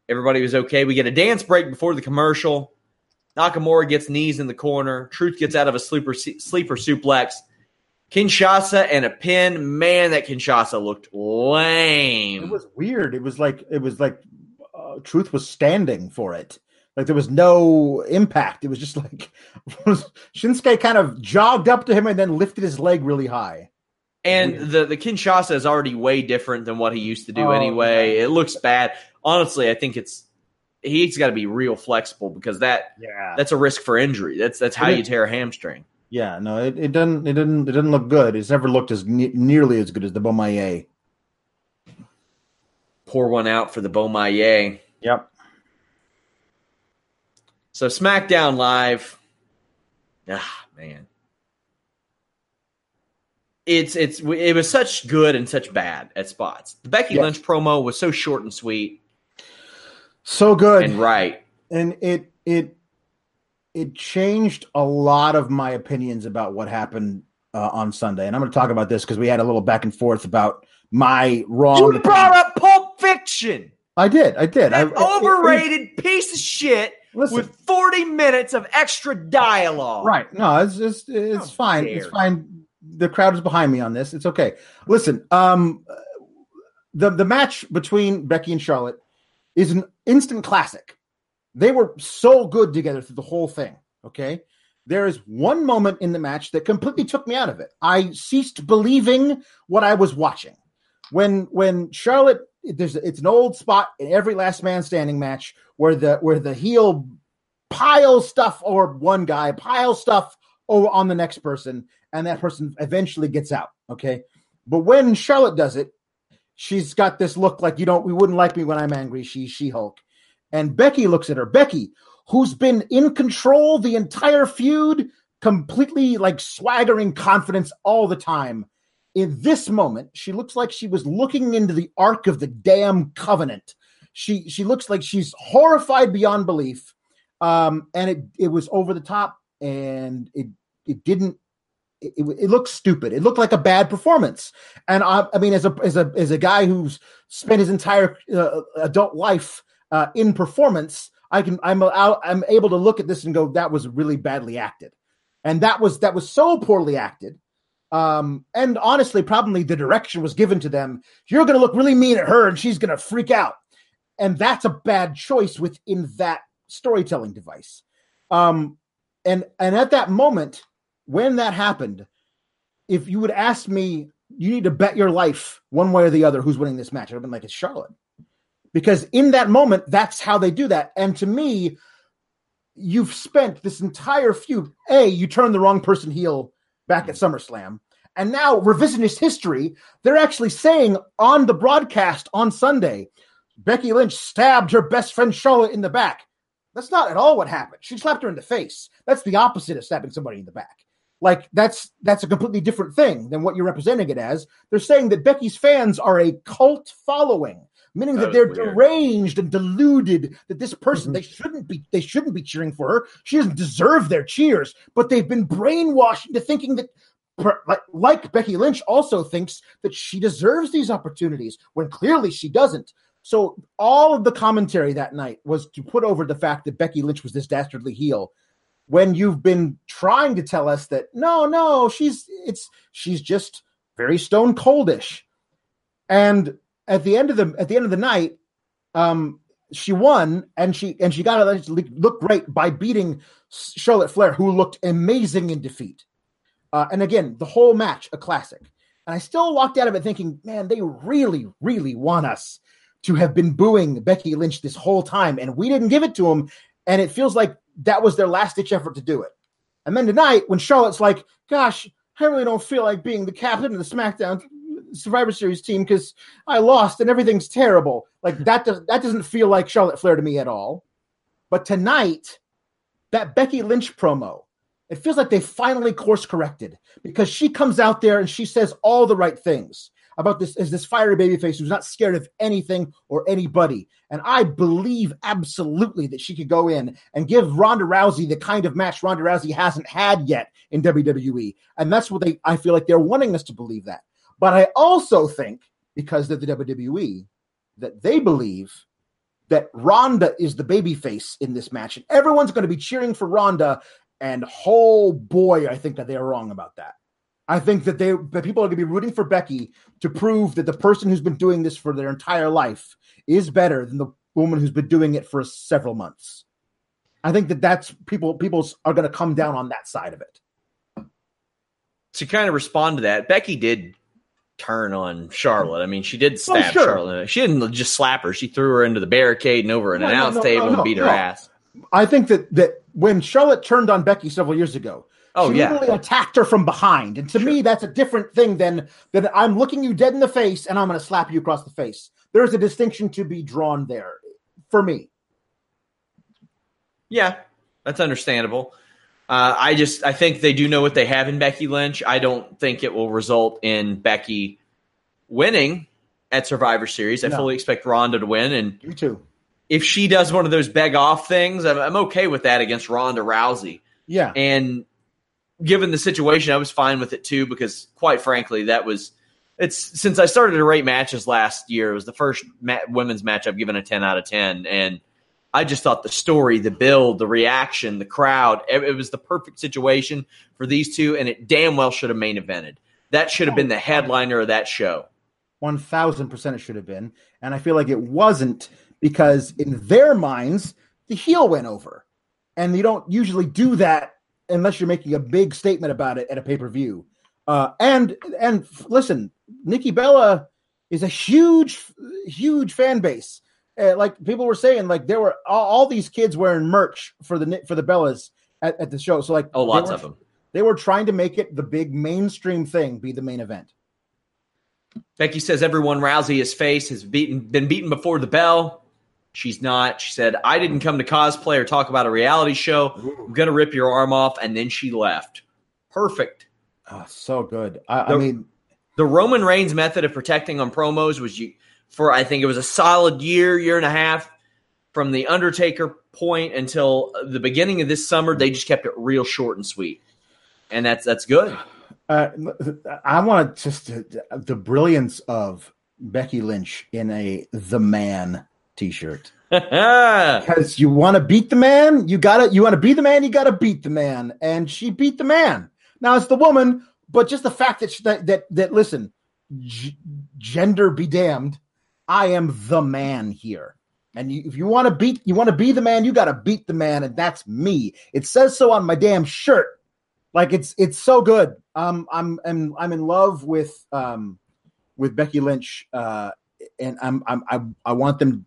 Everybody was okay. We get a dance break before the commercial. Nakamura gets knees in the corner. Truth gets out of a sleeper sleeper suplex. Kinshasa and a pin. Man, that Kinshasa looked lame. It was weird. It was like it was like uh, Truth was standing for it. Like there was no impact. It was just like Shinsuke kind of jogged up to him and then lifted his leg really high. And Weird. the the Kinshasa is already way different than what he used to do Oh, anyway. yeah. It looks bad. Honestly, I think it's he's got to be real flexible because that Yeah. that's a risk for injury. That's that's how It you tear a hamstring. Yeah, no, it, it doesn't it didn't it didn't look good. It's never looked as ne- nearly as good as the Bomaye. Pour one out for the Bomaye. Yep. So SmackDown Live, ah man, it's it's it was such good and such bad at spots. The Becky Yes. Lynch promo was so short and sweet So good. and right. and it it it changed a lot of my opinions about what happened uh, on Sunday. And I'm going to talk about this because we had a little back and forth about my wrong. You opinion. brought up Pulp Fiction. I did. I did. I, That it- it- overrated piece of shit Listen. with 40 minutes of extra dialogue. Right. No, it's just it's fine. It's fine. The crowd is behind me on this. It's okay. Listen, um the the match between Becky and Charlotte is an instant classic. They were so good together through the whole thing, okay? There is one moment in the match that completely took me out of it. I ceased believing what I was watching. When when Charlotte there's it's an old spot in every last man standing match where the where the heel piles stuff or one guy, piles stuff over on the next person, and that person eventually gets out. Okay. But when Charlotte does it, she's got this look like you don't we wouldn't like me when I'm angry. She's She Hulk. And Becky looks at her. Becky, who's been in control the entire feud, completely like swaggering confidence all the time. In this moment, she looks like she was looking into the ark of the damn covenant. She she looks like she's horrified beyond belief. Um, and it it was over the top and it it didn't it, it, looked stupid. It looked like a bad performance. And I, I mean, as a as a as a guy who's spent his entire uh, adult life uh, in performance, I can I'm I'm able to look at this and go, that was really badly acted, and that was that was so poorly acted. Um, and honestly, probably the direction was given to them. You're going to look really mean at her, and she's going to freak out, and that's a bad choice within that storytelling device. Um, and and at that moment when that happened, if you would ask me, you need to bet your life one way or the other who's winning this match, I'd have been like, it's Charlotte. Because in that moment, that's how they do that. And to me, you've spent this entire feud. A, you turned the wrong person heel back at SummerSlam. And now, revisionist history, they're actually saying on the broadcast on Sunday, Becky Lynch stabbed her best friend Charlotte in the back. That's not at all what happened. She slapped her in the face. That's the opposite of stabbing somebody in the back like that's that's a completely different thing than what you're representing it as. They're saying that Becky's fans are a cult following, meaning that, that they're weird. deranged and deluded. That this person mm-hmm. they shouldn't be they shouldn't be cheering for her. She doesn't deserve their cheers, but they've been brainwashed into thinking that. Like, like Becky Lynch also thinks that she deserves these opportunities when clearly she doesn't. So all of the commentary that night was to put over the fact that Becky Lynch was this dastardly heel when you've been trying to tell us that no, no, she's it's she's just very stone coldish. And at the end of the at the end of the night, um, she won and she and she got to look great by beating Charlotte Flair, who looked amazing in defeat. Uh, and again, the whole match a classic. And I still walked out of it thinking, man, they really, really want us to have been booing Becky Lynch this whole time, and we didn't give it to them. And it feels like that was their last ditch effort to do it. And then tonight, when Charlotte's like, gosh, I really don't feel like being the captain of the SmackDown Survivor Series team because I lost and everything's terrible. Like that does that doesn't feel like Charlotte Flair to me at all. But tonight, that Becky Lynch promo, it feels like they finally course corrected because she comes out there and she says all the right things about this is this fiery babyface who's not scared of anything or anybody. And I believe absolutely that she could go in and give Ronda Rousey the kind of match Ronda Rousey hasn't had yet in WWE. And that's what they I feel like they're wanting us to believe that. But I also think because they're the WWE that they believe that Ronda is the babyface in this match and everyone's going to be cheering for Ronda and oh boy, I think that they are wrong about that. I think that they that people are going to be rooting for Becky to prove that the person who's been doing this for their entire life is better than the woman who's been doing it for several months. I think that that's people people are going to come down on that side of it. To kind of respond to that, Becky did turn on Charlotte. I mean, she did oh, stab oh, sure. Charlotte. She didn't just slap her; she threw her into the barricade and over an no, announce no, no, table and beat her ass. I think that that when Charlotte turned on Becky several years ago, Oh she yeah, literally attacked her from behind, and to sure. me, that's a different thing than than I'm looking you dead in the face and I'm going to slap you across the face. There's a distinction to be drawn there for me. Yeah, that's understandable. Uh, I just I think they do know what they have in Becky Lynch. I don't think it will result in Becky winning at Survivor Series. I no. fully expect Ronda to win, and me too. If she does one of those beg off things, I'm, I'm okay with that against Ronda Rousey. Yeah, and given the situation, I was fine with it too because, quite frankly, that was it's since I started to rate matches last year. It was the first ma- women's match I've given a ten out of ten, and I just thought the story, the build, the reaction, the crowd, it, it was the perfect situation for these two, and it damn well should have main evented. That should have been the headliner of that show. One thousand percent, it should have been, and I feel like it wasn't because in their minds the heel went over, and you don't usually do that unless you're making a big statement about it at a pay per view. Uh, and and listen, Nikki Bella is a huge, huge fan base. Uh, like people were saying, like there were all, all, these kids wearing merch for the for the Bellas at, at the show. So like, oh, lots were, of them. They were trying to make it the big mainstream thing, be the main event. Becky says everyone Rousey has faced has beaten been beaten before the bell. She's not. She said, I didn't come to cosplay or talk about a reality show. I'm to rip your arm off. And then she left. Perfect. Oh, so good. I, The- I mean, The Roman Reigns method of protecting on promos was you for I think it was a solid year, year and a half from the Undertaker point until the beginning of this summer. They just kept it real short and sweet, and that's that's good. uh, I want to just the brilliance of Becky Lynch in a "The Man" T-shirt. because you want to beat the man, you gotta you want to be the man, you gotta beat the man, and she beat the man. Now it's the woman, but just the fact that she, that, that that listen, g- gender be damned, I am the man here, and you, if you want to beat, you want to be the man, you gotta beat the man, and that's me. It says so on my damn shirt. Like it's it's so good. Um, I'm I'm I'm in love with um with Becky Lynch, uh, and I'm I'm I, I want them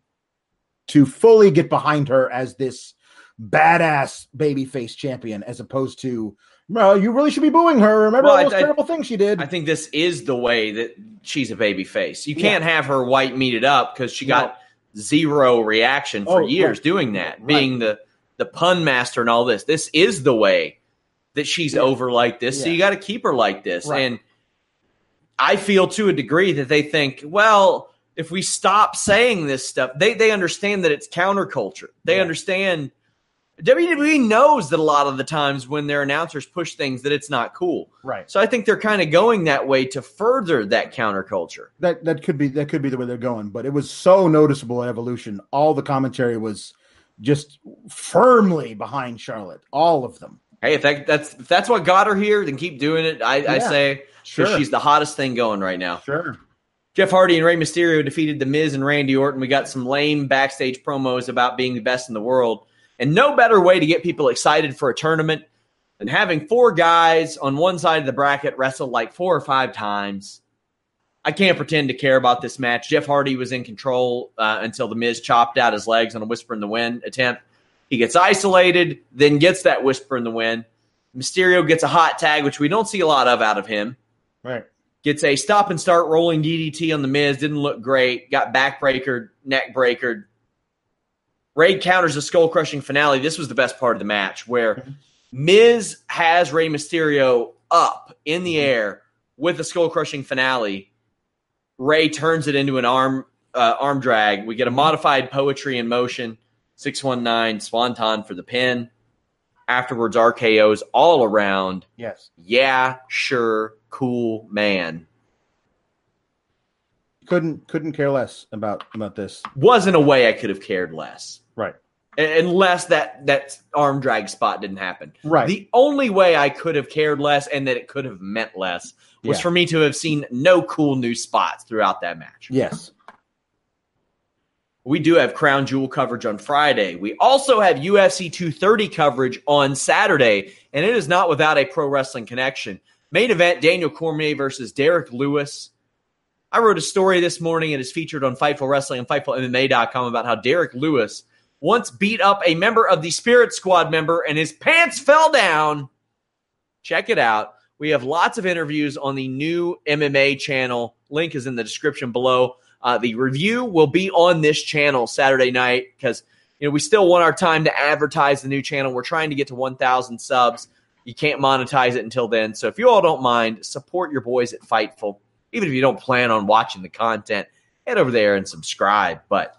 to fully get behind her as this badass babyface champion, as opposed to, well, you really should be booing her. Remember Well, all those I- terrible things she did? I think this is the way that she's a baby face. You can't have her white meated up because she got zero reaction for Oh, years right. doing that, Right. being the the pun master and all this. This is the way that she's Yeah. over like this. So you got to keep her like this. Right. And I feel to a degree that they think, well, if we stop saying this stuff, they they understand that it's counterculture. They Yeah. understand WWE knows that a lot of the times when their announcers push things that it's not cool. right. So I think they're kind of going that way to further that counterculture. That that could be that could be the way they're going, but it was so noticeable at Evolution. All the commentary was just firmly behind Charlotte. All of them. Hey, if that, that's if that's what got her here, then keep doing it. I, I Yeah. say 'cause Sure. she's the hottest thing going right now. Sure. Jeff Hardy and Rey Mysterio defeated The Miz and Randy Orton. We got some lame backstage promos about being the best in the world. And no better way to get people excited for a tournament than having four guys on one side of the bracket wrestle like four or five times. I can't pretend to care about this match. Jeff Hardy was in control uh, until The Miz chopped out his legs on a Whisper in the Wind attempt. He gets isolated, then gets that Whisper in the Wind. Mysterio gets a hot tag, which we don't see a lot of out of him Right. gets a stop and start rolling DDT on the Miz. Didn't look great. Got backbreaker, neck breaker. Rey counters a skull crushing finale. This was the best part of the match where Miz has Rey Mysterio up in the air with a skull crushing finale. Rey turns it into an arm uh, arm drag. We get a modified poetry in motion. 619 Swanton for the pin. Afterwards, RKO's all around Yes. yeah, sure, cool man. Couldn't couldn't care less about about this. Wasn't a way I could have cared less. Right. Unless that that arm drag spot didn't happen. Right. The only way I could have cared less and that it could have meant less was Yeah. for me to have seen no cool new spots throughout that match. yes. We do have Crown Jewel coverage on Friday. We also have UFC 230 coverage on Saturday, and it is not without a pro wrestling connection. Main event Daniel Cormier versus Derrick Lewis. I wrote a story this morning. And it is featured on Fightful Wrestling and FightfulMMA.com about how Derrick Lewis once beat up a member of the Spirit Squad member and his pants fell down. Check it out. We have lots of interviews on the new MMA channel. Link is in the description below. Uh, the review will be on this channel Saturday night because you know we still want our time to advertise the new channel. We're trying to get to 1,000 subs. You can't monetize it until then. So if you all don't mind, support your boys at Fightful. Even if you don't plan on watching the content, head over there and subscribe. But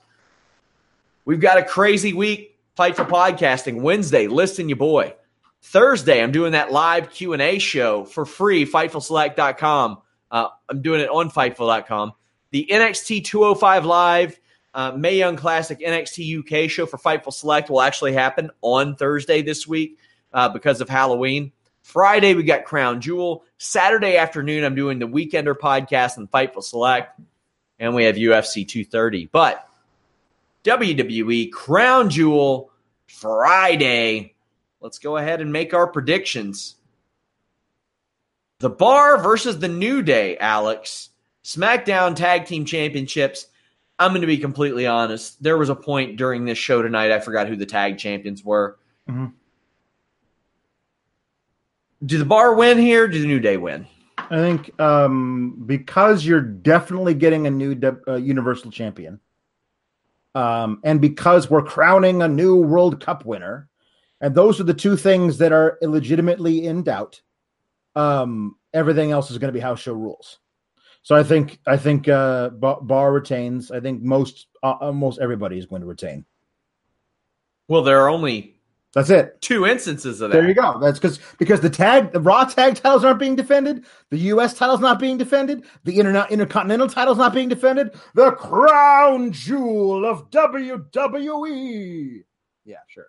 we've got a crazy week. Fightful podcasting Wednesday. Listen, your boy. Thursday, I'm doing that live Q and A show for free. FightfulSelect.com. Uh, I'm doing it on Fightful.com. The NXT 205 Live uh, Mae Young Classic NXT UK show for Fightful Select will actually happen on Thursday this week uh, because of Halloween. Friday, we got Crown Jewel. Saturday afternoon, I'm doing the Weekender podcast and Fightful Select. And we have UFC 230. But WWE Crown Jewel Friday. Let's go ahead and make our predictions. The Bar versus the New Day, Alex. SmackDown Tag Team Championships. I'm going to be completely honest. There was a point during this show tonight, I forgot who the tag champions were. Mhm. Do the Bar win here? Do the New Day win? I think um, because you're definitely getting a new de- uh, Universal Champion. Um, and because we're crowning a new World Cup winner, and those are the two things that are illegitimately in doubt. Um, everything else is going to be house show rules. So I think I think uh, Bar retains. I think most uh, almost everybody is going to retain. Well, there are only that's it. Two instances of that. There you go. That's because because the tag, the Raw tag titles aren't being defended. The U.S. title's not being defended. The Inter- Intercontinental title's not being defended. The crown jewel of WWE. Yeah, sure.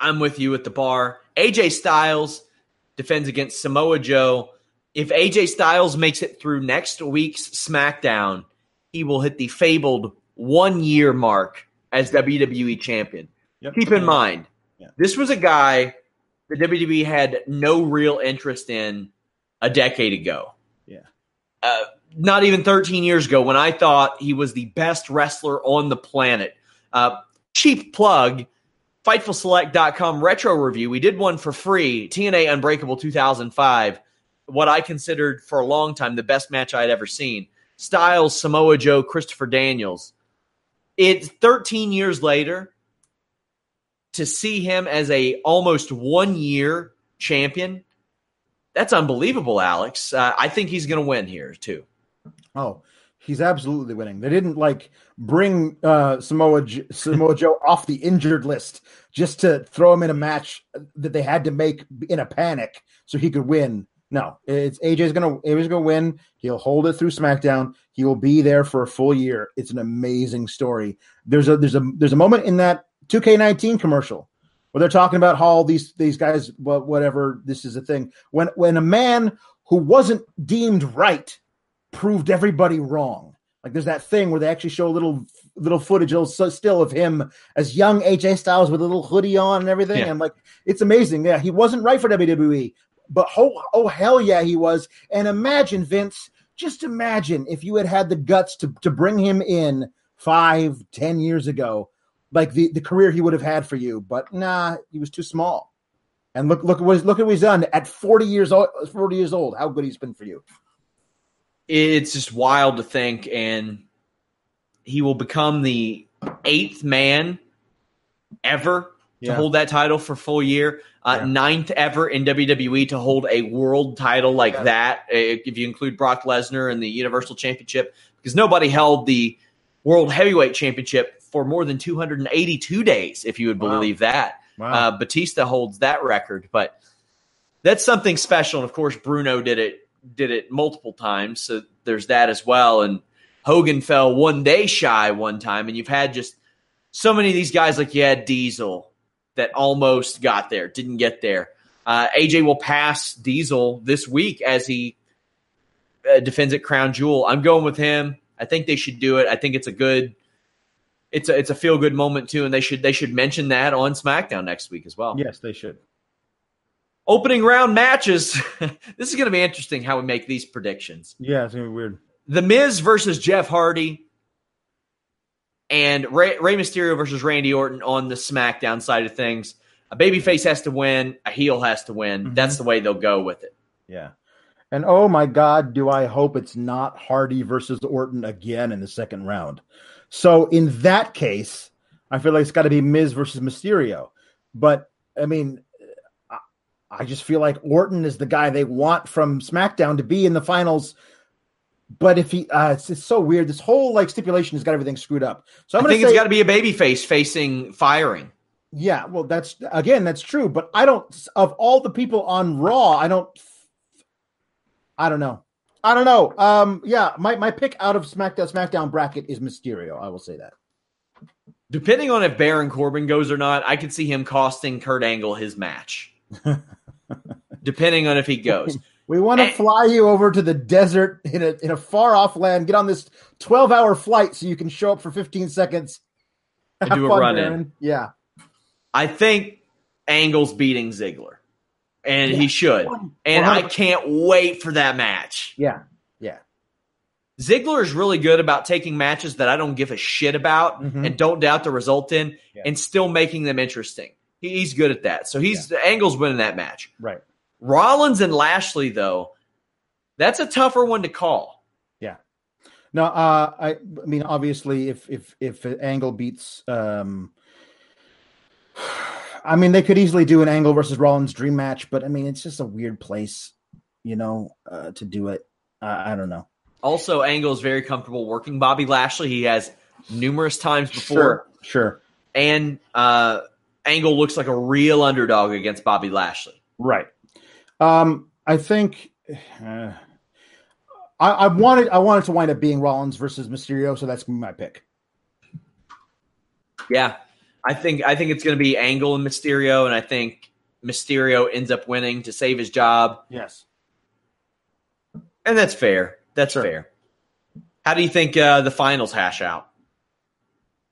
I'm with you at the bar. AJ Styles defends against Samoa Joe. If AJ Styles makes it through next week's SmackDown, he will hit the fabled one year mark as WWE champion. Yep. Keep in mind, yeah. this was a guy the WWE had no real interest in a decade ago. Yeah. Uh, not even 13 years ago when I thought he was the best wrestler on the planet. Uh, cheap plug FightfulSelect.com retro review. We did one for free TNA Unbreakable 2005 what I considered for a long time the best match I'd ever seen. Styles, Samoa Joe, Christopher Daniels. It's 13 years later to see him as a almost one year champion. That's unbelievable, Alex. Uh, I think he's going to win here too. Oh, he's absolutely winning. They didn't like bring uh, Samoa Samoa Joe off the injured list just to throw him in a match that they had to make in a panic so he could win. No, it's AJ's gonna AJ's gonna win. He'll hold it through SmackDown. He will be there for a full year. It's an amazing story. There's a there's a there's a moment in that 2K19 commercial where they're talking about how all these these guys whatever this is a thing when when a man who wasn't deemed right proved everybody wrong. Like there's that thing where they actually show a little little footage, a little still of him as young AJ Styles with a little hoodie on and everything. Yeah. I'm like, it's amazing. Yeah, he wasn't right for WWE, but oh, oh hell yeah, he was. And imagine Vince, just imagine if you had had the guts to to bring him in five, ten years ago, like the the career he would have had for you. But nah, he was too small. And look, look what look at what he's done at forty years old. Forty years old, how good he's been for you. It's just wild to think, and he will become the eighth man ever yeah. to hold that title for full year. Uh, yeah. Ninth ever in WWE to hold a world title like yeah. that, if you include Brock Lesnar and the Universal Championship, because nobody held the World Heavyweight Championship for more than 282 days, if you would wow. believe that. Wow. Uh, Batista holds that record, but that's something special. And of course, Bruno did it did it multiple times, so there's that as well. And Hogan fell one day shy one time, and you've had just so many of these guys like you had Diesel that almost got there, didn't get there. Uh, AJ will pass Diesel this week as he uh, defends at Crown Jewel. I'm going with him. I think they should do it. I think it's a good, it's a it's a feel good moment too, and they should they should mention that on SmackDown next week as well. Yes, they should. Opening round matches. this is going to be interesting how we make these predictions. Yeah, it's going to be weird. The Miz versus Jeff Hardy and Rey, Rey Mysterio versus Randy Orton on the SmackDown side of things. A babyface has to win, a heel has to win. Mm-hmm. That's the way they'll go with it. Yeah. And oh my God, do I hope it's not Hardy versus Orton again in the second round. So in that case, I feel like it's got to be Miz versus Mysterio. But I mean, I just feel like Orton is the guy they want from SmackDown to be in the finals but if he, uh, it's, it's so weird. This whole like stipulation has got everything screwed up. So I'm I think say, it's got to be a baby face facing firing. Yeah, well, that's again, that's true. But I don't. Of all the people on Raw, I don't. I don't know. I don't know. Um, yeah, my my pick out of SmackDown SmackDown bracket is Mysterio. I will say that. Depending on if Baron Corbin goes or not, I could see him costing Kurt Angle his match. Depending on if he goes. We want to fly you over to the desert in a in a far off land. Get on this twelve hour flight so you can show up for fifteen seconds. and do a run in. Yeah, I think Angle's beating Ziggler, and yeah. he should. And 100%. I can't wait for that match. Yeah, yeah. Ziggler is really good about taking matches that I don't give a shit about mm-hmm. and don't doubt the result in, yeah. and still making them interesting. He's good at that. So he's yeah. Angle's winning that match. Right. Rollins and Lashley, though, that's a tougher one to call. Yeah. No, uh, I, I mean, obviously, if if if Angle beats, um, I mean, they could easily do an Angle versus Rollins dream match, but I mean, it's just a weird place, you know, uh, to do it. Uh, I don't know. Also, Angle is very comfortable working Bobby Lashley. He has numerous times before, Sure, sure, and uh, Angle looks like a real underdog against Bobby Lashley. right. Um, I think. Uh, I, I wanted I wanted to wind up being Rollins versus Mysterio, so that's my pick. Yeah, I think I think it's going to be Angle and Mysterio, and I think Mysterio ends up winning to save his job, Yes. and that's fair. That's Sure. fair. How do you think uh, the finals hash out?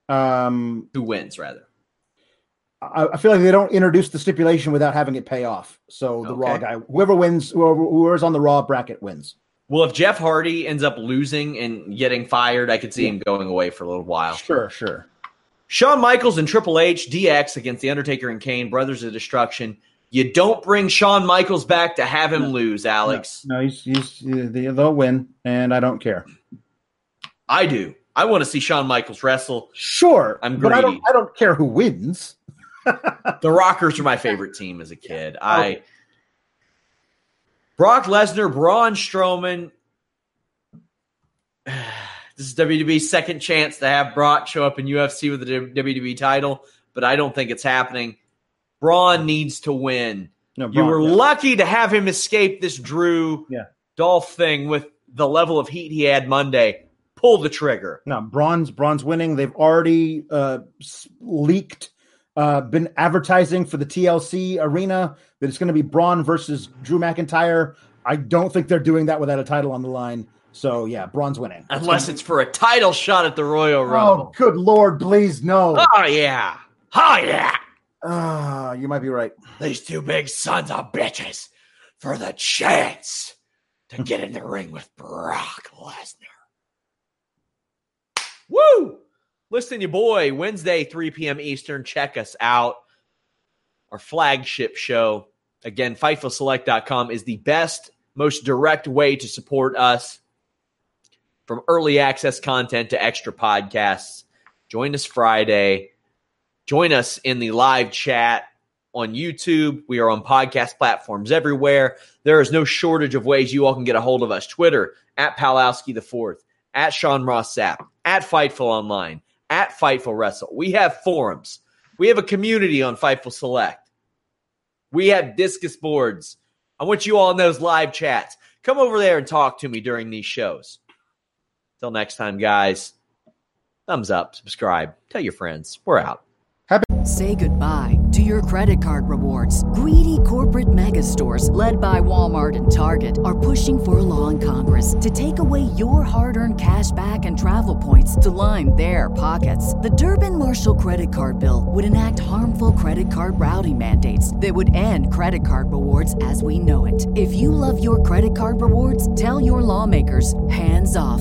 Um, Who wins, rather? I, I feel like they don't introduce the stipulation without having it pay off. So the Raw guy, whoever wins, whoever, whoever's on the Raw bracket wins. Well, if Jeff Hardy ends up losing and getting fired, I could see him going away for a little while. Sure, sure. Shawn Michaels and Triple H, DX against The Undertaker and Kane, Brothers of Destruction. You don't bring Shawn Michaels back to have him lose, Alex. No, he's, he's they- they'll win, and I don't care. I do. I want to see Shawn Michaels wrestle. Sure, I'm but I don't. greedy. I don't care who wins. The Rockers are my favorite team as a kid. Oh. I Okay. Brock Lesnar, Braun Strowman. This is WWE's second chance to have Brock show up in UFC with the WWE title, but I don't think it's happening. Braun needs to win. No, You were lucky to have him escape this Drew Yeah. Dolph thing with the level of heat he had Monday. Pull the trigger. No, Braun's Braun's winning. They've already uh, leaked, uh, been advertising for the TLC arena that it's going to be Braun versus Drew McIntyre. I don't think they're doing that without a title on the line. So yeah, Braun's winning. Unless it's for a title shot at the Royal Rumble. Oh, good lord, please no. Oh, yeah. Oh yeah. Ah, you might be right. These two big sons of bitches for the chance to get in the ring with Brock Lesnar. Woo! Listen, you boy, Wednesday, 3 p.m. Eastern. Check us out. Our flagship show. Again, FightfulSelect.com is the best, most direct way to support us from early access content to extra podcasts. Join us Friday. Join us in the live chat on YouTube. We are on podcast platforms everywhere. There is no shortage of ways you all can get a hold of us. Twitter at Podgorski the Fourth, at Sean Ross Sapp, at Fightful Online, at Fightful Wrestle. We have forums. We have a community on Fightful Select. We have Discord boards. I want you all in those live chats. Come over there and talk to me during these shows. Till next time, guys. Thumbs up, subscribe, tell your friends. We're out. Happy- Say goodbye to your credit card rewards. Greedy corporate mega stores, led by Walmart and Target, are pushing for a law in Congress to take away your hard earned cash back and travel points to line their pockets. The Durbin Marshall credit card bill would enact harmful credit card routing mandates that would end credit card rewards as we know it. If you love your credit card rewards, tell your lawmakers hands off